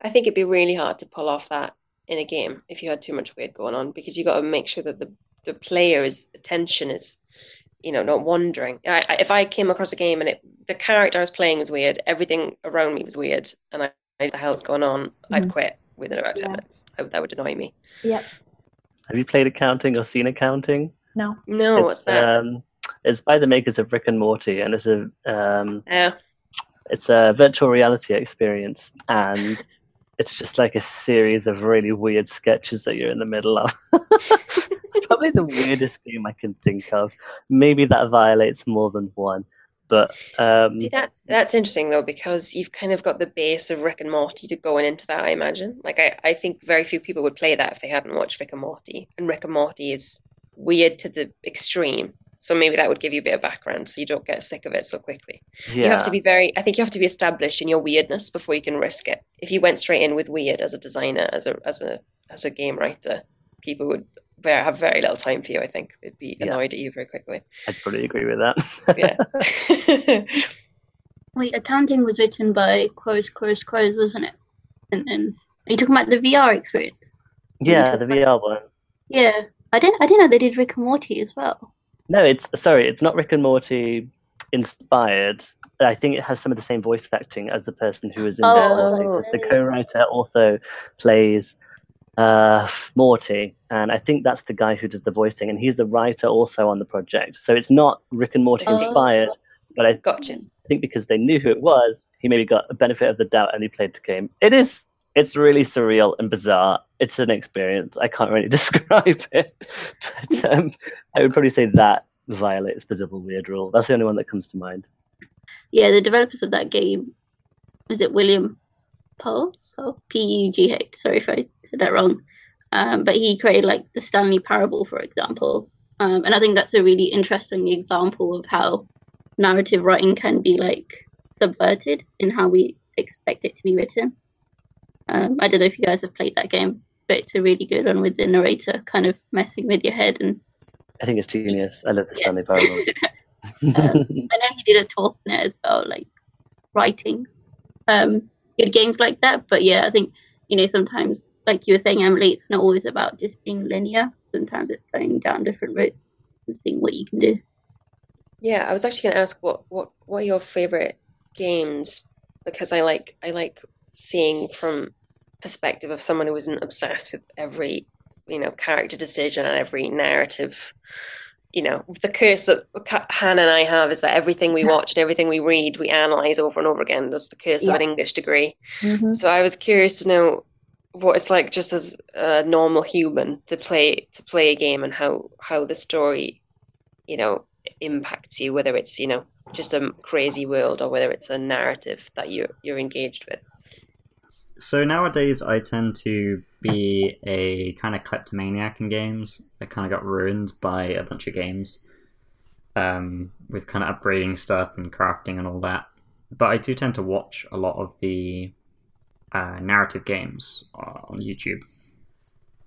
I think it'd be really hard to pull off that in a game if you had too much weird going on because you got to make sure that the the player's attention is you know not wandering I, I, if i came across a game and it the character i was playing was weird everything around me was weird and i what the hell's going on i'd Mhm. quit within about 10 Yeah. minutes I, that would annoy me Yep. Have you played accounting or seen accounting? No. no what's that Um, it's by the makers of Rick and Morty, and it's a um, yeah it's a virtual reality experience, and it's just like a series of really weird sketches that you're in the middle of. it's probably the weirdest game I can think of. Maybe that violates more than one, but um, See, that's that's interesting though because you've kind of got the base of Rick and Morty to going into that. I imagine. Like, I, I think very few people would play that if they hadn't watched Rick and Morty, and Rick and Morty is weird to the extreme. So maybe that would give you a bit of background, so you don't get sick of it so quickly. yeah, You have to be very. I think you have to be established in your weirdness before you can risk it. If you went straight in with weird as a designer, as a as a as a game writer, people would very, have very little time for you. I think they'd be Yeah. annoyed at you very quickly. I'd probably agree with that. Yeah. Wait, accounting was written by Crows, Crows, Crows, wasn't it? And then are you talking about the VR experience? yeah, the VR one. Yeah, I didn't. I didn't know they did Rick and Morty as well. No, it's sorry, it's not Rick and Morty inspired. I think it has some of the same voice acting as the person who is in there. Oh, The co-writer also plays uh, Morty, and I think that's the guy who does the voicing, and he's the writer also on the project. So it's not Rick and Morty Oh. inspired, but I gotcha. think because they knew who it was, he maybe got a benefit of the doubt and he played the game. It is. It's really surreal and bizarre. It's an experience. I can't really describe it, but um, I would probably say that violates the double weird rule. That's the only one that comes to mind. Yeah, the developers of that game, is it William Poe? Oh, P U G H. Sorry if I said that wrong. Um, but he created like the Stanley Parable, for example. Um, and I think that's a really interesting example of how narrative writing can be like subverted in how we expect it to be written. Um, I don't know if you guys have played that game, but it's a really good one with the narrator kind of messing with your head and I think it's genius. I love the Yeah. Stanley Parable. I know he did a talk on it as well, like writing um, good games like that. But yeah, I think you know sometimes, like you were saying, Emily, it's not always about just being linear. Sometimes it's going down different routes and seeing what you can do. Yeah, I was actually going to ask what what what are your favorite games because I like I like seeing from perspective of someone who isn't obsessed with every you know character decision and every narrative. You know, the curse that Hannah and I have is that everything we watch and everything we read, we analyze over and over again. That's the curse of an English degree. Mhm. So I was curious to know what it's like just as a normal human to play to play a game and how how the story, you know, impacts you, whether it's, you know, just a crazy world or whether it's a narrative that you you're engaged with. So nowadays, I tend to be a kind of kleptomaniac in games. I kind of got ruined by a bunch of games, um, with kind of upgrading stuff and crafting and all that. But I do tend to watch a lot of the uh, narrative games uh, on YouTube,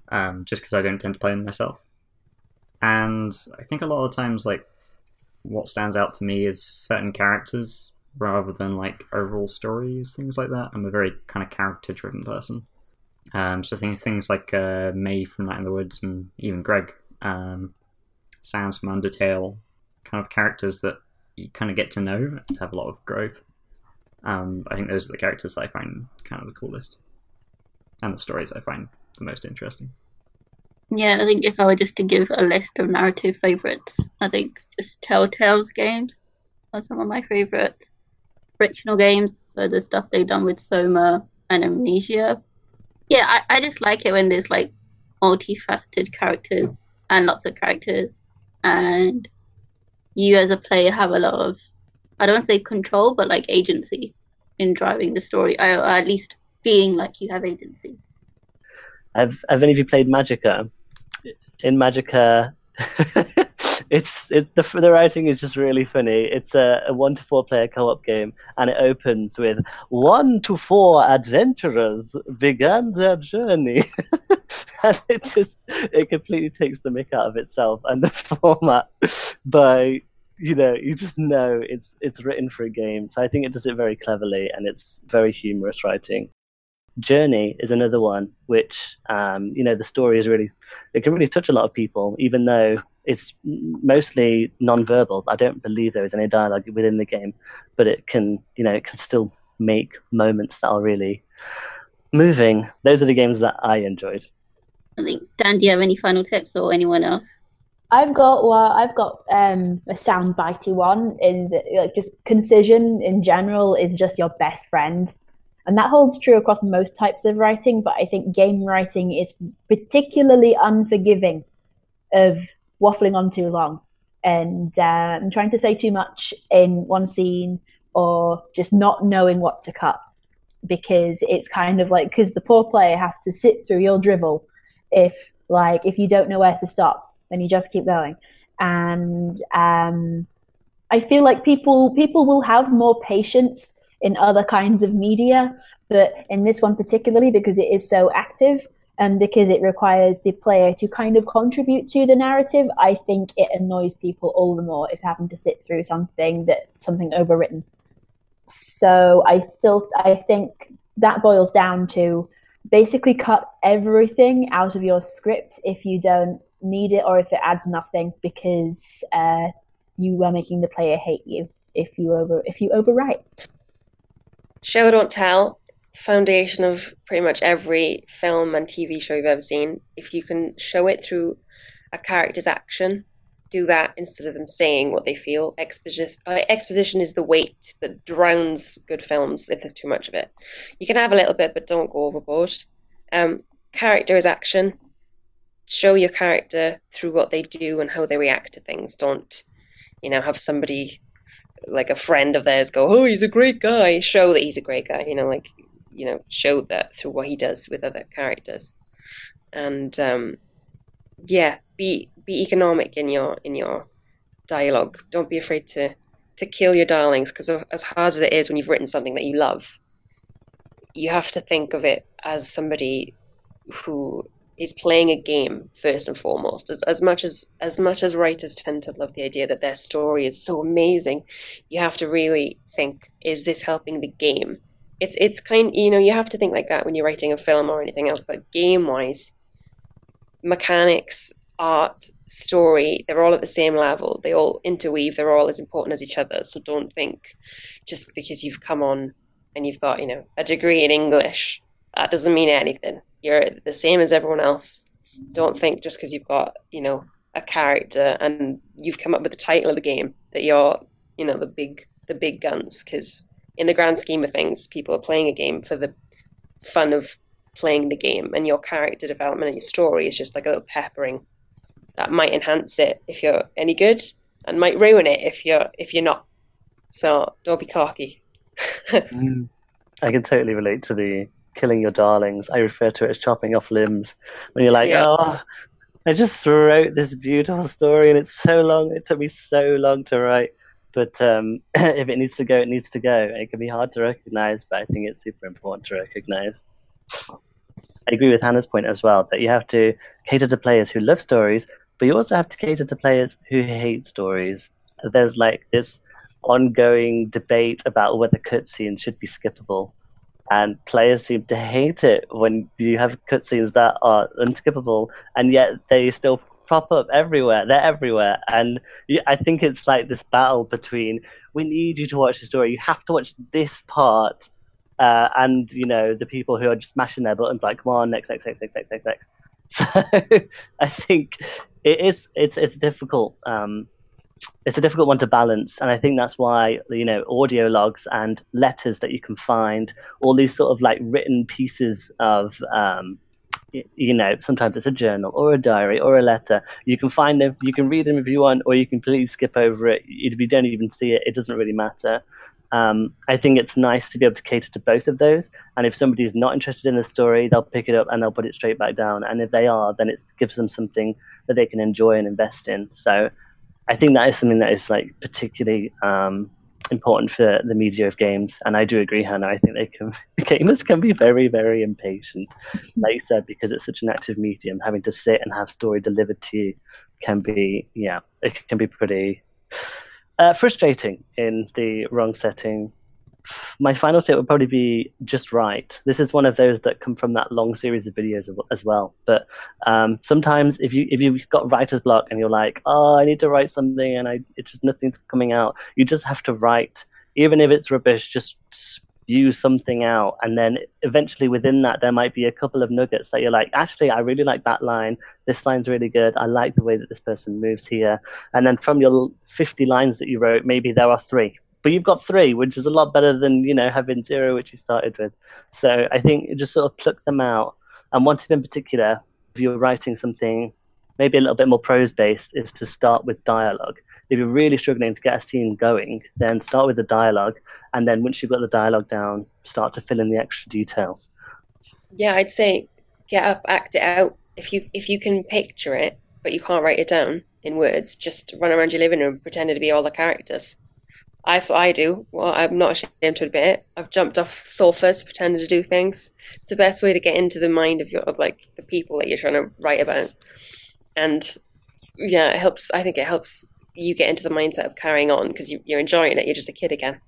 um, just because I don't tend to play them myself. And I think a lot of times, like, what stands out to me is certain characters rather than like overall stories, things like that. I'm a very kind of character driven person. Um, so things things like uh, Mae from Night in the Woods and even Gregg, um, Sans from Undertale, kind of characters that you kind of get to know and have a lot of growth. Um, I think those are the characters that I find kind of the coolest, and the stories I find the most interesting. Yeah, I think if I were just to give a list of narrative favorites, I think just Telltale's games are some of my favorites. Frictional games, so the stuff they've done with Soma and Amnesia. Yeah, I, I just like it when there's like multifaceted characters and lots of characters, and you as a player have a lot of, I don't say control, but like agency in driving the story, or at least feeling like you have agency. Have Have any of you played Magicka? In Magicka, it's it's the the writing is just really funny. It's a, a one to four player co op game, and it opens with one to four adventurers began their journey, and it just it completely takes the mick out of itself and the format by you know you just know it's it's written for a game. So I think it does it very cleverly, and it's very humorous writing. Journey is another one, which um, you know the story is really it can really touch a lot of people, even though it's mostly non-verbal. I don't believe there is any dialogue within the game, but it can you know it can still make moments that are really moving. Those are the games that I enjoyed. I think Dan, do you have any final tips or anyone else? I've got well, I've got um, a sound bitey one. In the, like just concision in general is just your best friend, and that holds true across most types of writing. But I think game writing is particularly unforgiving of waffling on too long and um, trying to say too much in one scene or just not knowing what to cut because it's kind of like because the poor player has to sit through your drivel if like if you don't know where to stop then you just keep going and um, i feel like people people will have more patience in other kinds of media but in this one particularly because it is so active and because it requires the player to kind of contribute to the narrative i think it annoys people all the more if having to sit through something that something overwritten so I still I think that boils down to basically cut everything out of your script if you don't need it or if it adds nothing because uh, you are making the player hate you if you over if you overwrite. Show don't tell. Foundation of pretty much every film and TV show you've ever seen. If you can show it through a character's action, do that instead of them saying what they feel. Exposition, uh, exposition is the weight that drowns good films if there's too much of it. You can have a little bit, but don't go overboard. Um, character is action. Show your character through what they do and how they react to things. Don't, you know, have somebody like a friend of theirs go, "Oh, he's a great guy." Show that he's a great guy. You know, like you know, show that through what he does with other characters. And um, yeah, be be economic in your in your dialogue. Don't be afraid to to kill your darlings because as hard as it is when you've written something that you love, you have to think of it as somebody who is playing a game first and foremost. As as much as as much as writers tend to love the idea that their story is so amazing, you have to really think: Is this helping the game? It's it's kind you know you have to think like that when you're writing a film or anything else. But game wise, mechanics, art, story, they're all at the same level. They all interweave. They're all as important as each other. So don't think just because you've come on and you've got, you know, a degree in English, that doesn't mean anything. You're the same as everyone else. Don't think just because you've got, you know, a character and you've come up with the title of the game that you're, you know, the big the big guns because in the grand scheme of things, people are playing a game for the fun of playing the game and your character development and your story is just like a little peppering that might enhance it if you're any good and might ruin it if you're if you're not so don't be cocky mm. i can totally relate to the killing your darlings i refer to it as chopping off limbs when you're like yeah. oh i just wrote this beautiful story and it's so long it took me so long to write but um, if it needs to go, it needs to go. It can be hard to recognize, but I think it's super important to recognize. I agree with Hannah's point as well that you have to cater to players who love stories, but you also have to cater to players who hate stories. There's like this ongoing debate about whether cutscenes should be skippable. And players seem to hate it when you have cutscenes that are unskippable, and yet they still crop up everywhere. They're everywhere, and I think it's like this battle between we need you to watch the story. You have to watch this part, uh, and you know the people who are just smashing their buttons like, come on, next, next, next, next, next, next, next. So I think it is it's it's difficult. Um, it's a difficult one to balance, and I think that's why you know audio logs and letters that you can find, all these sort of like written pieces of. Um, you know, sometimes it's a journal or a diary or a letter. You can find them, you can read them if you want, or you can completely skip over it. If you don't even see it, it doesn't really matter. Um, I think it's nice to be able to cater to both of those. And if somebody is not interested in the story, they'll pick it up and they'll put it straight back down. And if they are, then it gives them something that they can enjoy and invest in. So I think that is something that is like particularly um, important for the media of games. And I do agree, Hannah. I think they can gamers can be very, very impatient, like you said, because it's such an active medium. Having to sit and have story delivered to you can be, yeah, it can be pretty uh, frustrating in the wrong setting my final tip would probably be just write. This is one of those that come from that long series of videos as well. But um, sometimes if you if you've got writer's block and you're like, oh, I need to write something and I it's just nothing's coming out, you just have to write, even if it's rubbish. Just spew something out, and then eventually within that there might be a couple of nuggets that you're like, actually, I really like that line. This line's really good. I like the way that this person moves here. And then from your 50 lines that you wrote, maybe there are three but you've got three, which is a lot better than you know having zero, which you started with. So I think just sort of pluck them out. And one tip in particular, if you're writing something maybe a little bit more prose based, is to start with dialogue. If you're really struggling to get a scene going, then start with the dialogue, and then once you've got the dialogue down, start to fill in the extra details. Yeah, I'd say get up, act it out. If you if you can picture it, but you can't write it down in words, just run around your living room pretending to be all the characters. That's what I do. Well, I'm not ashamed to admit it. I've jumped off sofas, pretended to do things. It's the best way to get into the mind of your of like the people that you're trying to write about. And yeah, it helps. I think it helps you get into the mindset of carrying on because you, you're enjoying it. You're just a kid again.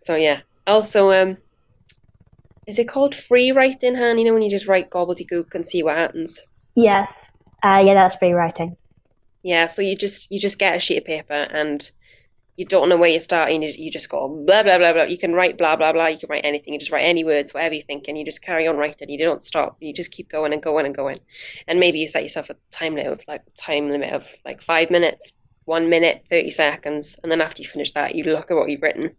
So yeah. Also, um, is it called free writing, Han? You know when you just write gobbledygook and see what happens. Yes. Uh, yeah, that's free writing. Yeah. So you just you just get a sheet of paper and you don't know where you're starting. You just go blah blah blah blah. You can write blah blah blah. You can write anything. You just write any words, whatever you think, and you just carry on writing. You don't stop. You just keep going and going and going. And maybe you set yourself a time limit of like time limit of like five minutes, one minute, thirty seconds, and then after you finish that, you look at what you've written.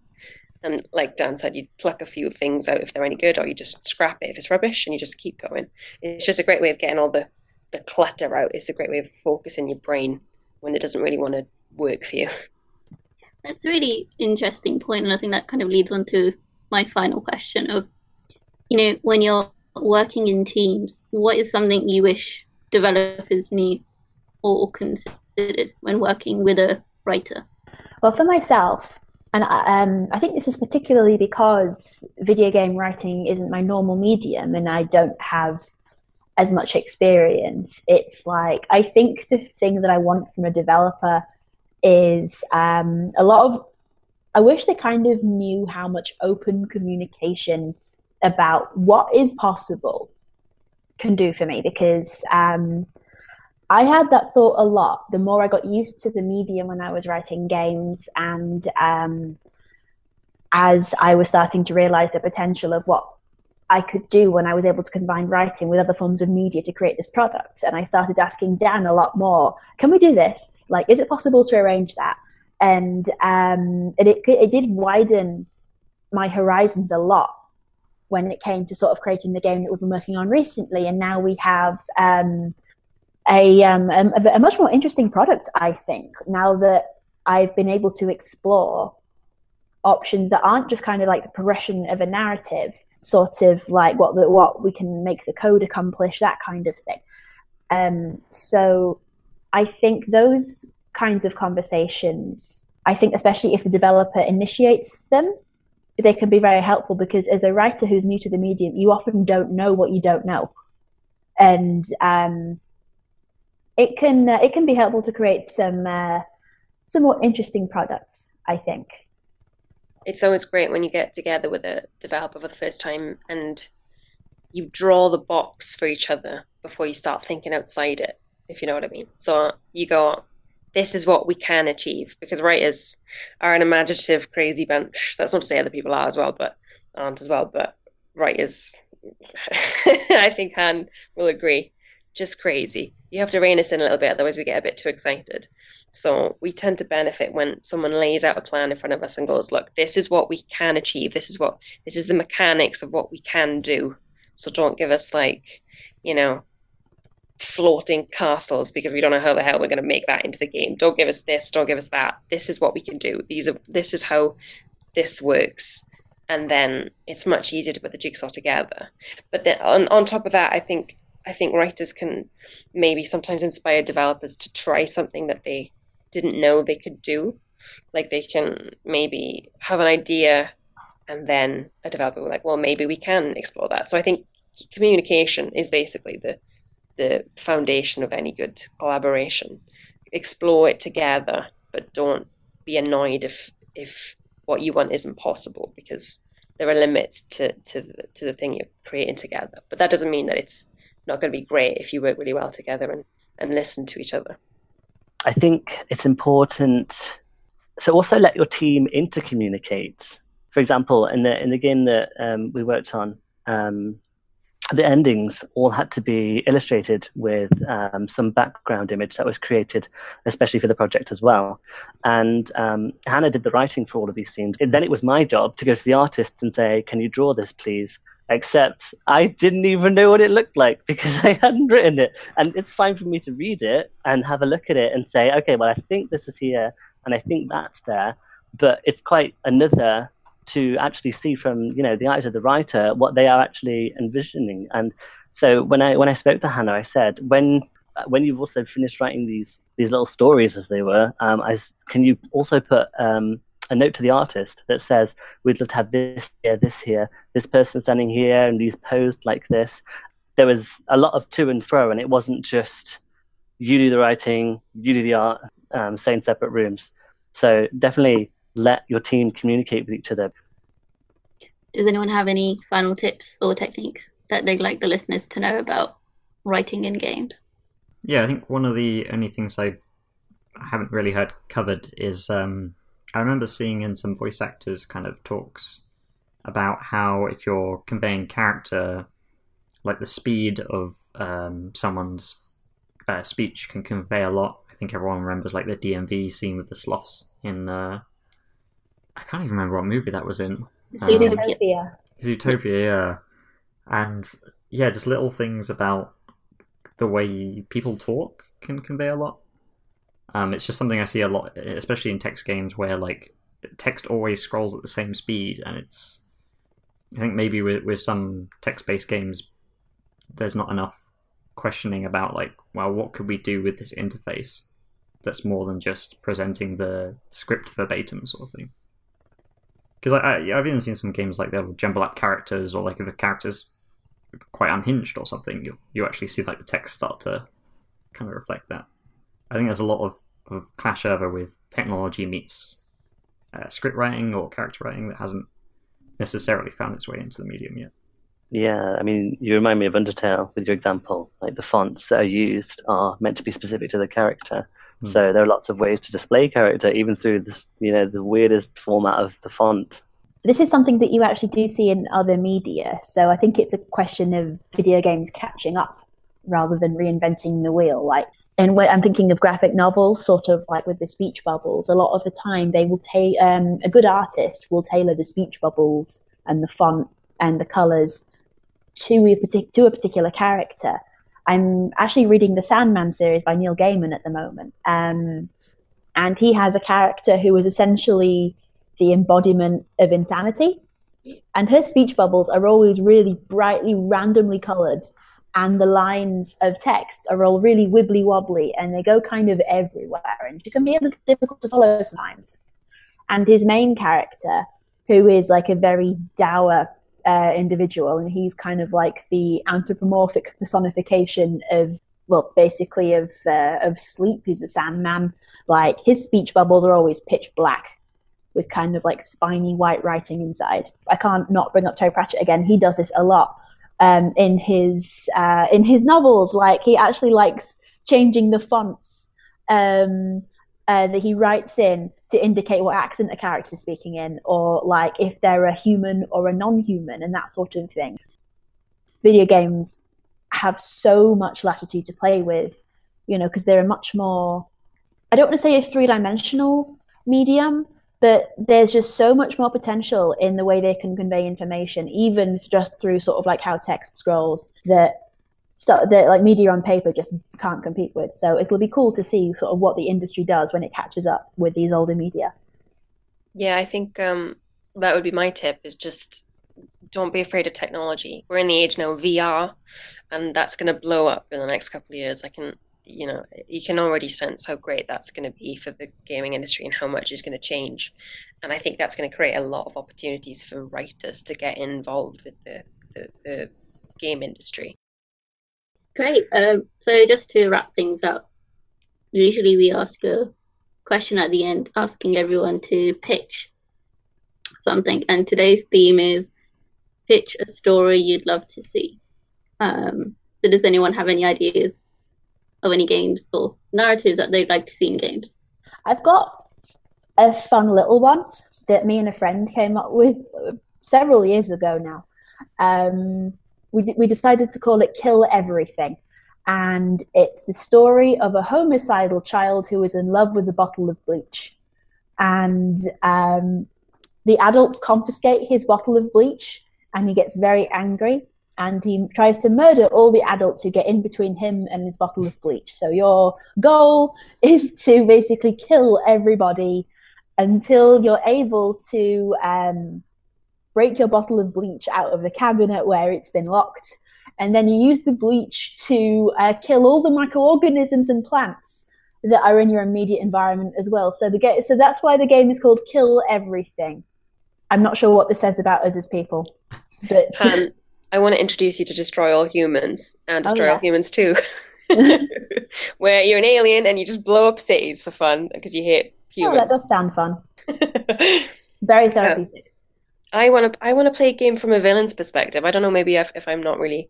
And like Dan said, you pluck a few things out if they're any good, or you just scrap it if it's rubbish, and you just keep going. It's just a great way of getting all the the clutter out. It's a great way of focusing your brain when it doesn't really want to work for you. That's a really interesting point, and I think that kind of leads on to my final question of, you know, when you're working in teams, what is something you wish developers knew or considered when working with a writer? Well, for myself, and um, I think this is particularly because video game writing isn't my normal medium and I don't have as much experience. It's like, I think the thing that I want from a developer is um, a lot of. I wish they kind of knew how much open communication about what is possible can do for me because um, I had that thought a lot. The more I got used to the medium when I was writing games, and um, as I was starting to realize the potential of what I could do when I was able to combine writing with other forms of media to create this product. And I started asking Dan a lot more, can we do this? Like, is it possible to arrange that? And um, it, it, it did widen my horizons a lot when it came to sort of creating the game that we've been working on recently. And now we have um, a, um, a, a much more interesting product, I think, now that I've been able to explore options that aren't just kind of like the progression of a narrative sort of like what the, what we can make the code accomplish, that kind of thing. Um, so I think those kinds of conversations, I think especially if the developer initiates them, they can be very helpful because as a writer who's new to the medium, you often don't know what you don't know, and um, it can uh, it can be helpful to create some uh, some more interesting products. I think it's always great when you get together with a developer for the first time and you draw the box for each other before you start thinking outside it, if you know what I mean. So you go, this is what we can achieve because writers are an imaginative, crazy bunch. That's not to say other people are as well, but aren't as well. But writers, I think Han will agree, just crazy you have to rein us in a little bit, otherwise we get a bit too excited. So we tend to benefit when someone lays out a plan in front of us and goes, "Look, this is what we can achieve. This is what this is the mechanics of what we can do. So don't give us like, you know, floating castles because we don't know how the hell we're going to make that into the game. Don't give us this. Don't give us that. This is what we can do. These are this is how this works." And then it's much easier to put the jigsaw together. But then on, on top of that, I think I think writers can maybe sometimes inspire developers to try something that they didn't know they could do. Like they can maybe have an idea and then a developer will like, well, maybe we can explore that. So I think communication is basically the the foundation of any good collaboration. Explore it together, but don't be annoyed if if what you want isn't possible because there are limits to to the, to the thing you're creating together. But that doesn't mean that it's not going to be great if you work really well together and and listen to each other. I think it's important. So also let your team intercommunicate. For example, in the in the game that um, we worked on, um, the endings all had to be illustrated with um, some background image that was created especially for the project as well. And um, Hannah did the writing for all of these scenes. And then it was my job to go to the artists and say, "Can you draw this, please?" Except I didn't even know what it looked like because I hadn't written it. And it's fine for me to read it and have a look at it and say, "Okay, well, I think this is here, and I think that's there." But it's quite another to actually see from you know the eyes of the writer what they are actually envisioning. And so when I when I spoke to Hannah, I said when when you've also finished writing these these little stories as they were, um, I, can you also put um, a note to the artist that says we'd love to have this here, this here, this person standing here, and these posed like this. There was a lot of to and fro, and it wasn't just you do the writing, you do the art, um, stay in separate rooms. So definitely let your team communicate with each other. Does anyone have any final tips or techniques that they'd like the listeners to know about writing in games? Yeah, I think one of the only things I've I haven't really heard covered is um, I remember seeing in some voice actors kind of talks about how if you're conveying character, like the speed of um, someone's uh, speech can convey a lot. I think everyone remembers like the DMV scene with the sloths in uh, I can't even remember what movie that was in. Zootopia. Um, Zootopia, yeah. And yeah, just little things about the way people talk can convey a lot. Um, it's just something I see a lot, especially in text games where like text always scrolls at the same speed, and it's. I think maybe with with some text-based games, there's not enough questioning about like, well, what could we do with this interface that's more than just presenting the script verbatim sort of thing because I, I have even seen some games like they'll jumble up characters or like if a character's quite unhinged or something, you you actually see like the text start to kind of reflect that. I think there's a lot of, of clash over with technology meets uh, script writing or character writing that hasn't necessarily found its way into the medium yet. Yeah, I mean, you remind me of Undertale with your example. Like the fonts that are used are meant to be specific to the character. Mm. So there are lots of ways to display character, even through this, you know, the weirdest format of the font. This is something that you actually do see in other media. So I think it's a question of video games catching up rather than reinventing the wheel. Like, and when I'm thinking of graphic novels, sort of like with the speech bubbles. A lot of the time, they will take um, a good artist will tailor the speech bubbles and the font and the colors to a, partic- to a particular character. I'm actually reading the Sandman series by Neil Gaiman at the moment. Um, and he has a character who is essentially the embodiment of insanity. And her speech bubbles are always really brightly, randomly colored. And the lines of text are all really wibbly wobbly and they go kind of everywhere. And it can be a little difficult to follow sometimes. And his main character, who is like a very dour uh, individual, and he's kind of like the anthropomorphic personification of, well, basically of uh, of sleep. He's the Sandman. Like his speech bubbles are always pitch black, with kind of like spiny white writing inside. I can't not bring up Terry Pratchett again. He does this a lot um, in his uh, in his novels. Like he actually likes changing the fonts um, uh, that he writes in to indicate what accent a character is speaking in, or like if they're a human or a non-human, and that sort of thing. Video games have so much latitude to play with, you know, because they're a much more. I don't want to say a three-dimensional medium, but there's just so much more potential in the way they can convey information, even just through sort of like how text scrolls that so that like media on paper just can't compete with. So it'll be cool to see sort of what the industry does when it catches up with these older media. Yeah, I think um, that would be my tip: is just don't be afraid of technology. We're in the age now of VR, and that's going to blow up in the next couple of years. I can, you know, you can already sense how great that's going to be for the gaming industry and how much is going to change. And I think that's going to create a lot of opportunities for writers to get involved with the, the, the game industry. Great. Um, so just to wrap things up, usually we ask a question at the end, asking everyone to pitch something. And today's theme is pitch a story you'd love to see. Um, so, does anyone have any ideas of any games or narratives that they'd like to see in games? I've got a fun little one that me and a friend came up with several years ago now. Um, we, we decided to call it Kill Everything. And it's the story of a homicidal child who is in love with a bottle of bleach. And um, the adults confiscate his bottle of bleach, and he gets very angry. And he tries to murder all the adults who get in between him and his bottle of bleach. So, your goal is to basically kill everybody until you're able to um, break your bottle of bleach out of the cabinet where it's been locked, and then you use the bleach to uh, kill all the microorganisms and plants that are in your immediate environment as well. So the game, so that's why the game is called Kill Everything. I'm not sure what this says about us as people, but um, I want to introduce you to Destroy All Humans and Destroy Oh, yeah. All Humans Too, where you're an alien and you just blow up cities for fun because you hate humans. oh, that does sound fun. Very therapeutic. I want to I want to play a game from a villain's perspective. I don't know maybe if, if I'm not really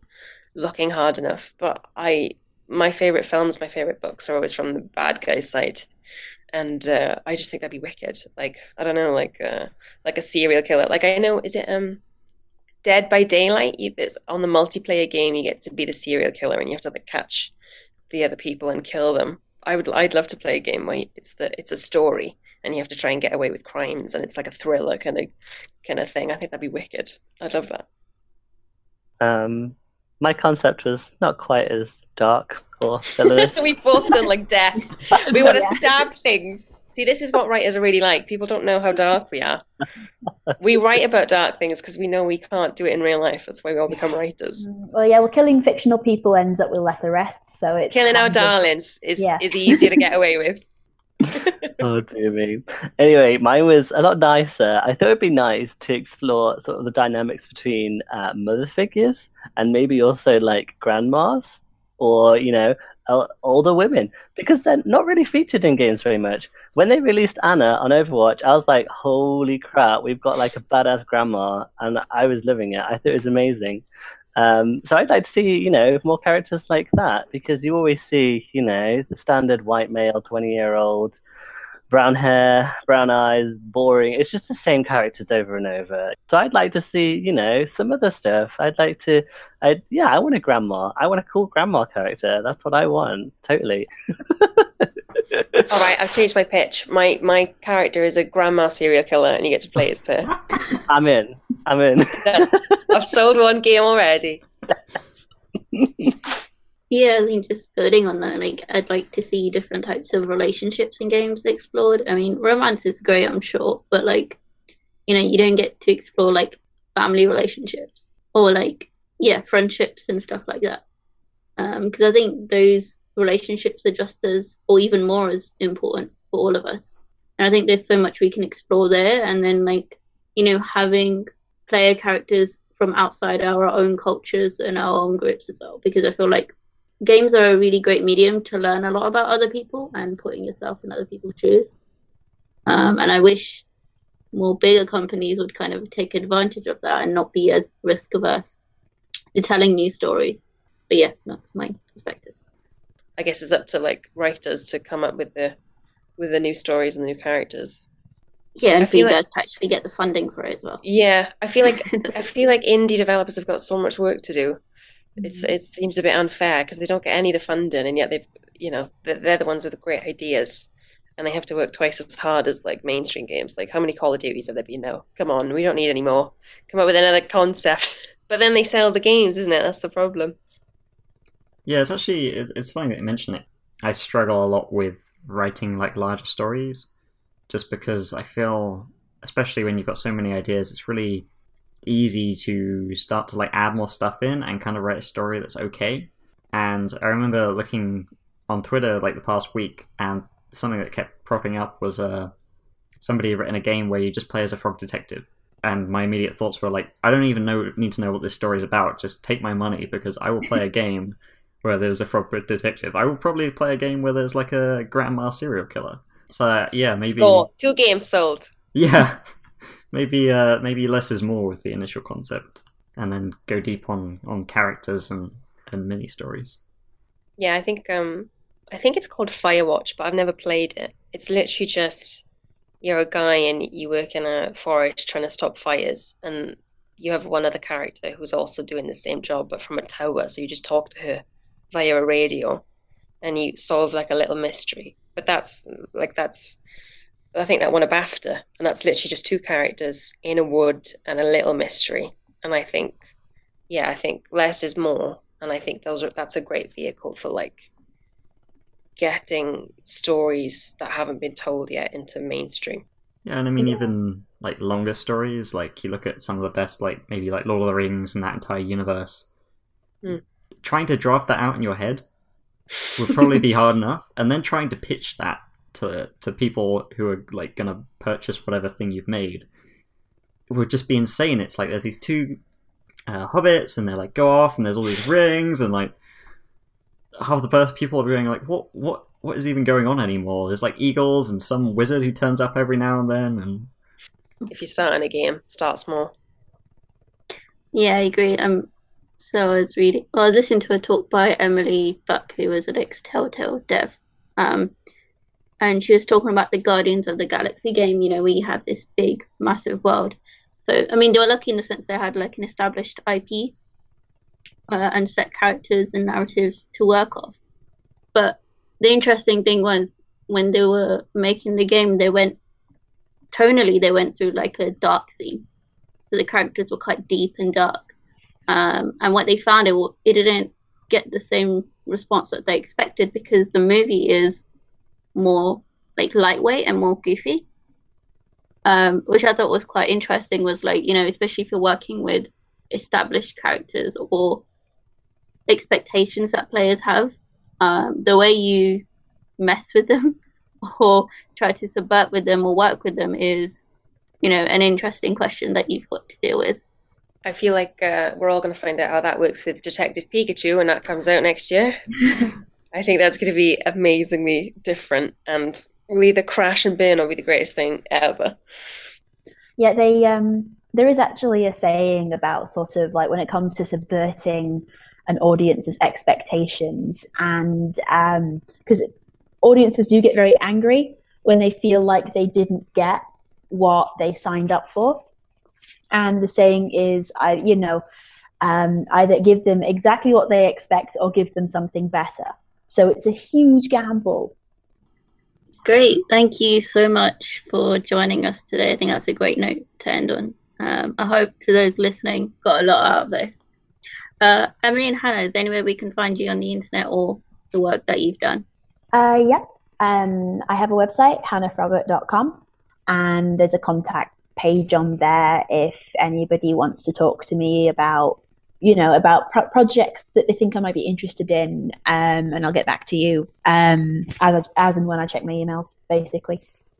looking hard enough, but I my favorite films, my favorite books are always from the bad guy's side, and uh, I just think that'd be wicked. Like I don't know, like uh, like a serial killer. Like I know, is it um Dead by Daylight? You, on the multiplayer game, you get to be the serial killer, and you have to like catch the other people and kill them. I would I'd love to play a game where it's the it's a story and you have to try and get away with crimes and it's like a thriller kind of kind of thing. I think that'd be wicked. I'd love that. Um, my concept was not quite as dark or villainous. we both done like death. We want to Yeah. stab things. See, this is what writers are really like. People don't know how dark we are. We write about dark things because we know we can't do it in real life. That's why we all become writers. Mm, well, yeah, well, killing fictional people ends up with less arrests, so it's Killing our kind of- darlings is, Yeah. is easier to get away with. oh dear me. Anyway, mine was a lot nicer. I thought it'd be nice to explore sort of the dynamics between uh, mother figures and maybe also like grandmas or you know older women because they're not really featured in games very much. When they released Ana on Overwatch, I was like, "Holy crap, we've got like a badass grandma!" And I was living it. I thought it was amazing. Um, so I'd like to see, you know, more characters like that because you always see, you know, the standard white male, twenty-year-old, brown hair, brown eyes, boring. It's just the same characters over and over. So I'd like to see, you know, some other stuff. I'd like to, I yeah, I want a grandma. I want a cool grandma character. That's what I want. Totally. All right, I've changed my pitch. My my character is a grandma serial killer, and you get to play as her. I'm in. I'm in. I've sold one game already. Yeah, I think just building on that, like I'd like to see different types of relationships in games explored. I mean, romance is great, I'm sure, but like, you know, you don't get to explore like family relationships or like, yeah, friendships and stuff like that. Um, because I think those relationships are just as, or even more as important for all of us. And I think there's so much we can explore there, and then like, you know, having player characters from outside our own cultures and our own groups as well, because I feel like games are a really great medium to learn a lot about other people and putting yourself in other people's shoes. Um, and I wish more bigger companies would kind of take advantage of that and not be as risk averse to telling new stories. But yeah, that's my perspective. I guess it's up to like writers to come up with the with the new stories and the new characters. Yeah, I and for feel you like- guys to actually get the funding for it as well. Yeah, I feel like I feel like indie developers have got so much work to do. It's mm-hmm. it seems a bit unfair because they don't get any of the funding, and yet they, you know, they're, they're the ones with the great ideas, and they have to work twice as hard as like mainstream games. Like how many Call of Duties have there been though? Come on, we don't need any more. Come up with another concept. But then they sell the games, isn't it? That's the problem. Yeah, it's actually it's funny that you mention it. I struggle a lot with writing like larger stories, just because I feel, especially when you've got so many ideas, it's really easy to start to like add more stuff in and kind of write a story that's okay. And I remember looking on Twitter like the past week, and something that kept propping up was uh, somebody written a game where you just play as a frog detective. And my immediate thoughts were like, I don't even know need to know what this story's about. Just take my money because I will play a game where there's a frog detective. I will probably play a game where there's like a grandma serial killer. So yeah, maybe Score two games sold. yeah, maybe uh, maybe less is more with the initial concept, and then go deep on on characters and and mini stories. Yeah, I think um, I think it's called Firewatch, but I've never played it. It's literally just you're a guy and you work in a forest trying to stop fires, and you have one other character who's also doing the same job, but from a tower. So you just talk to her via a radio, and you solve like a little mystery. But that's like that's I think that won a BAFTA, and that's literally just two characters in a wood and a little mystery. And I think, yeah, I think less is more, and I think those are that's a great vehicle for like getting stories that haven't been told yet into mainstream. Yeah, and I mean even like longer stories, like you look at some of the best, like maybe like Lord of the Rings and that entire universe. Mm. Trying to draft that out in your head would probably be hard enough, and then trying to pitch that to to people who are like gonna purchase whatever thing you've made would just be insane. It's like there's these two uh, hobbits, and they're like go off, and there's all these rings, and like half the first people are going like, what what what is even going on anymore? There's like eagles and some wizard who turns up every now and then, and If you start in a game, start small. Yeah, I agree. Um, so I was reading, well, I was listening to a talk by Emily Buck, who was an ex Telltale dev. Um, and she was talking about the Guardians of the Galaxy game. You know, you have this big, massive world. So, I mean, they were lucky in the sense they had like an established IP uh, and set characters and narrative to work off. But the interesting thing was when they were making the game, they went tonally, they went through like a dark theme. So the characters were quite deep and dark. Um, and what they found, it, it didn't get the same response that they expected because the movie is more like lightweight and more goofy. Um, which I thought was quite interesting was like, you know, especially if you're working with established characters or expectations that players have, um, the way you mess with them or try to subvert with them or work with them is, you know, an interesting question that you've got to deal with. I feel like uh, we're all going to find out how that works with Detective Pikachu when that comes out next year. I think that's going to be amazingly different and will either crash and burn or be the greatest thing ever. Yeah, they um there is actually a saying about sort of like when it comes to subverting an audience's expectations and um because audiences do get very angry when they feel like they didn't get what they signed up for. And the saying is I you know um, either give them exactly what they expect or give them something better. So it's a huge gamble. Great. Thank you so much for joining us today. I think that's a great note to end on. Um, I hope to those listening got a lot out of this. Uh, Emily and Hannah, is there anywhere we can find you on the internet or the work that you've done? Uh, yep. Um, I have a website, hannahfroggatt.com, and there's a contact page on there if anybody wants to talk to me about you know about pro- projects that they think I might be interested in, um, and I'll get back to you um, as as and when I check my emails, basically.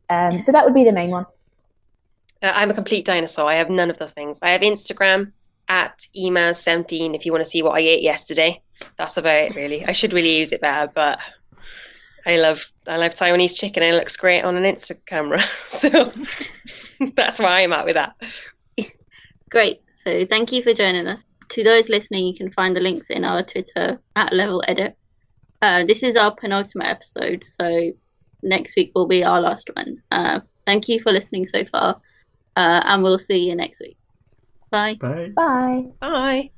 Um, so that would be the main one. Uh, I'm a complete dinosaur. I have none of those things. I have Instagram at emaz17 if you want to see what I ate yesterday. That's about it, really. I should really use it better, but I love I love Taiwanese chicken. It looks great on an Insta camera, so that's where I am at with that. Great. So thank you for joining us. To those listening, you can find the links in our Twitter at Level Edit. Uh, this is our penultimate episode, so next week will be our last one. Uh, thank you for listening so far, uh, and we'll see you next week. Bye. bye. Bye. Bye.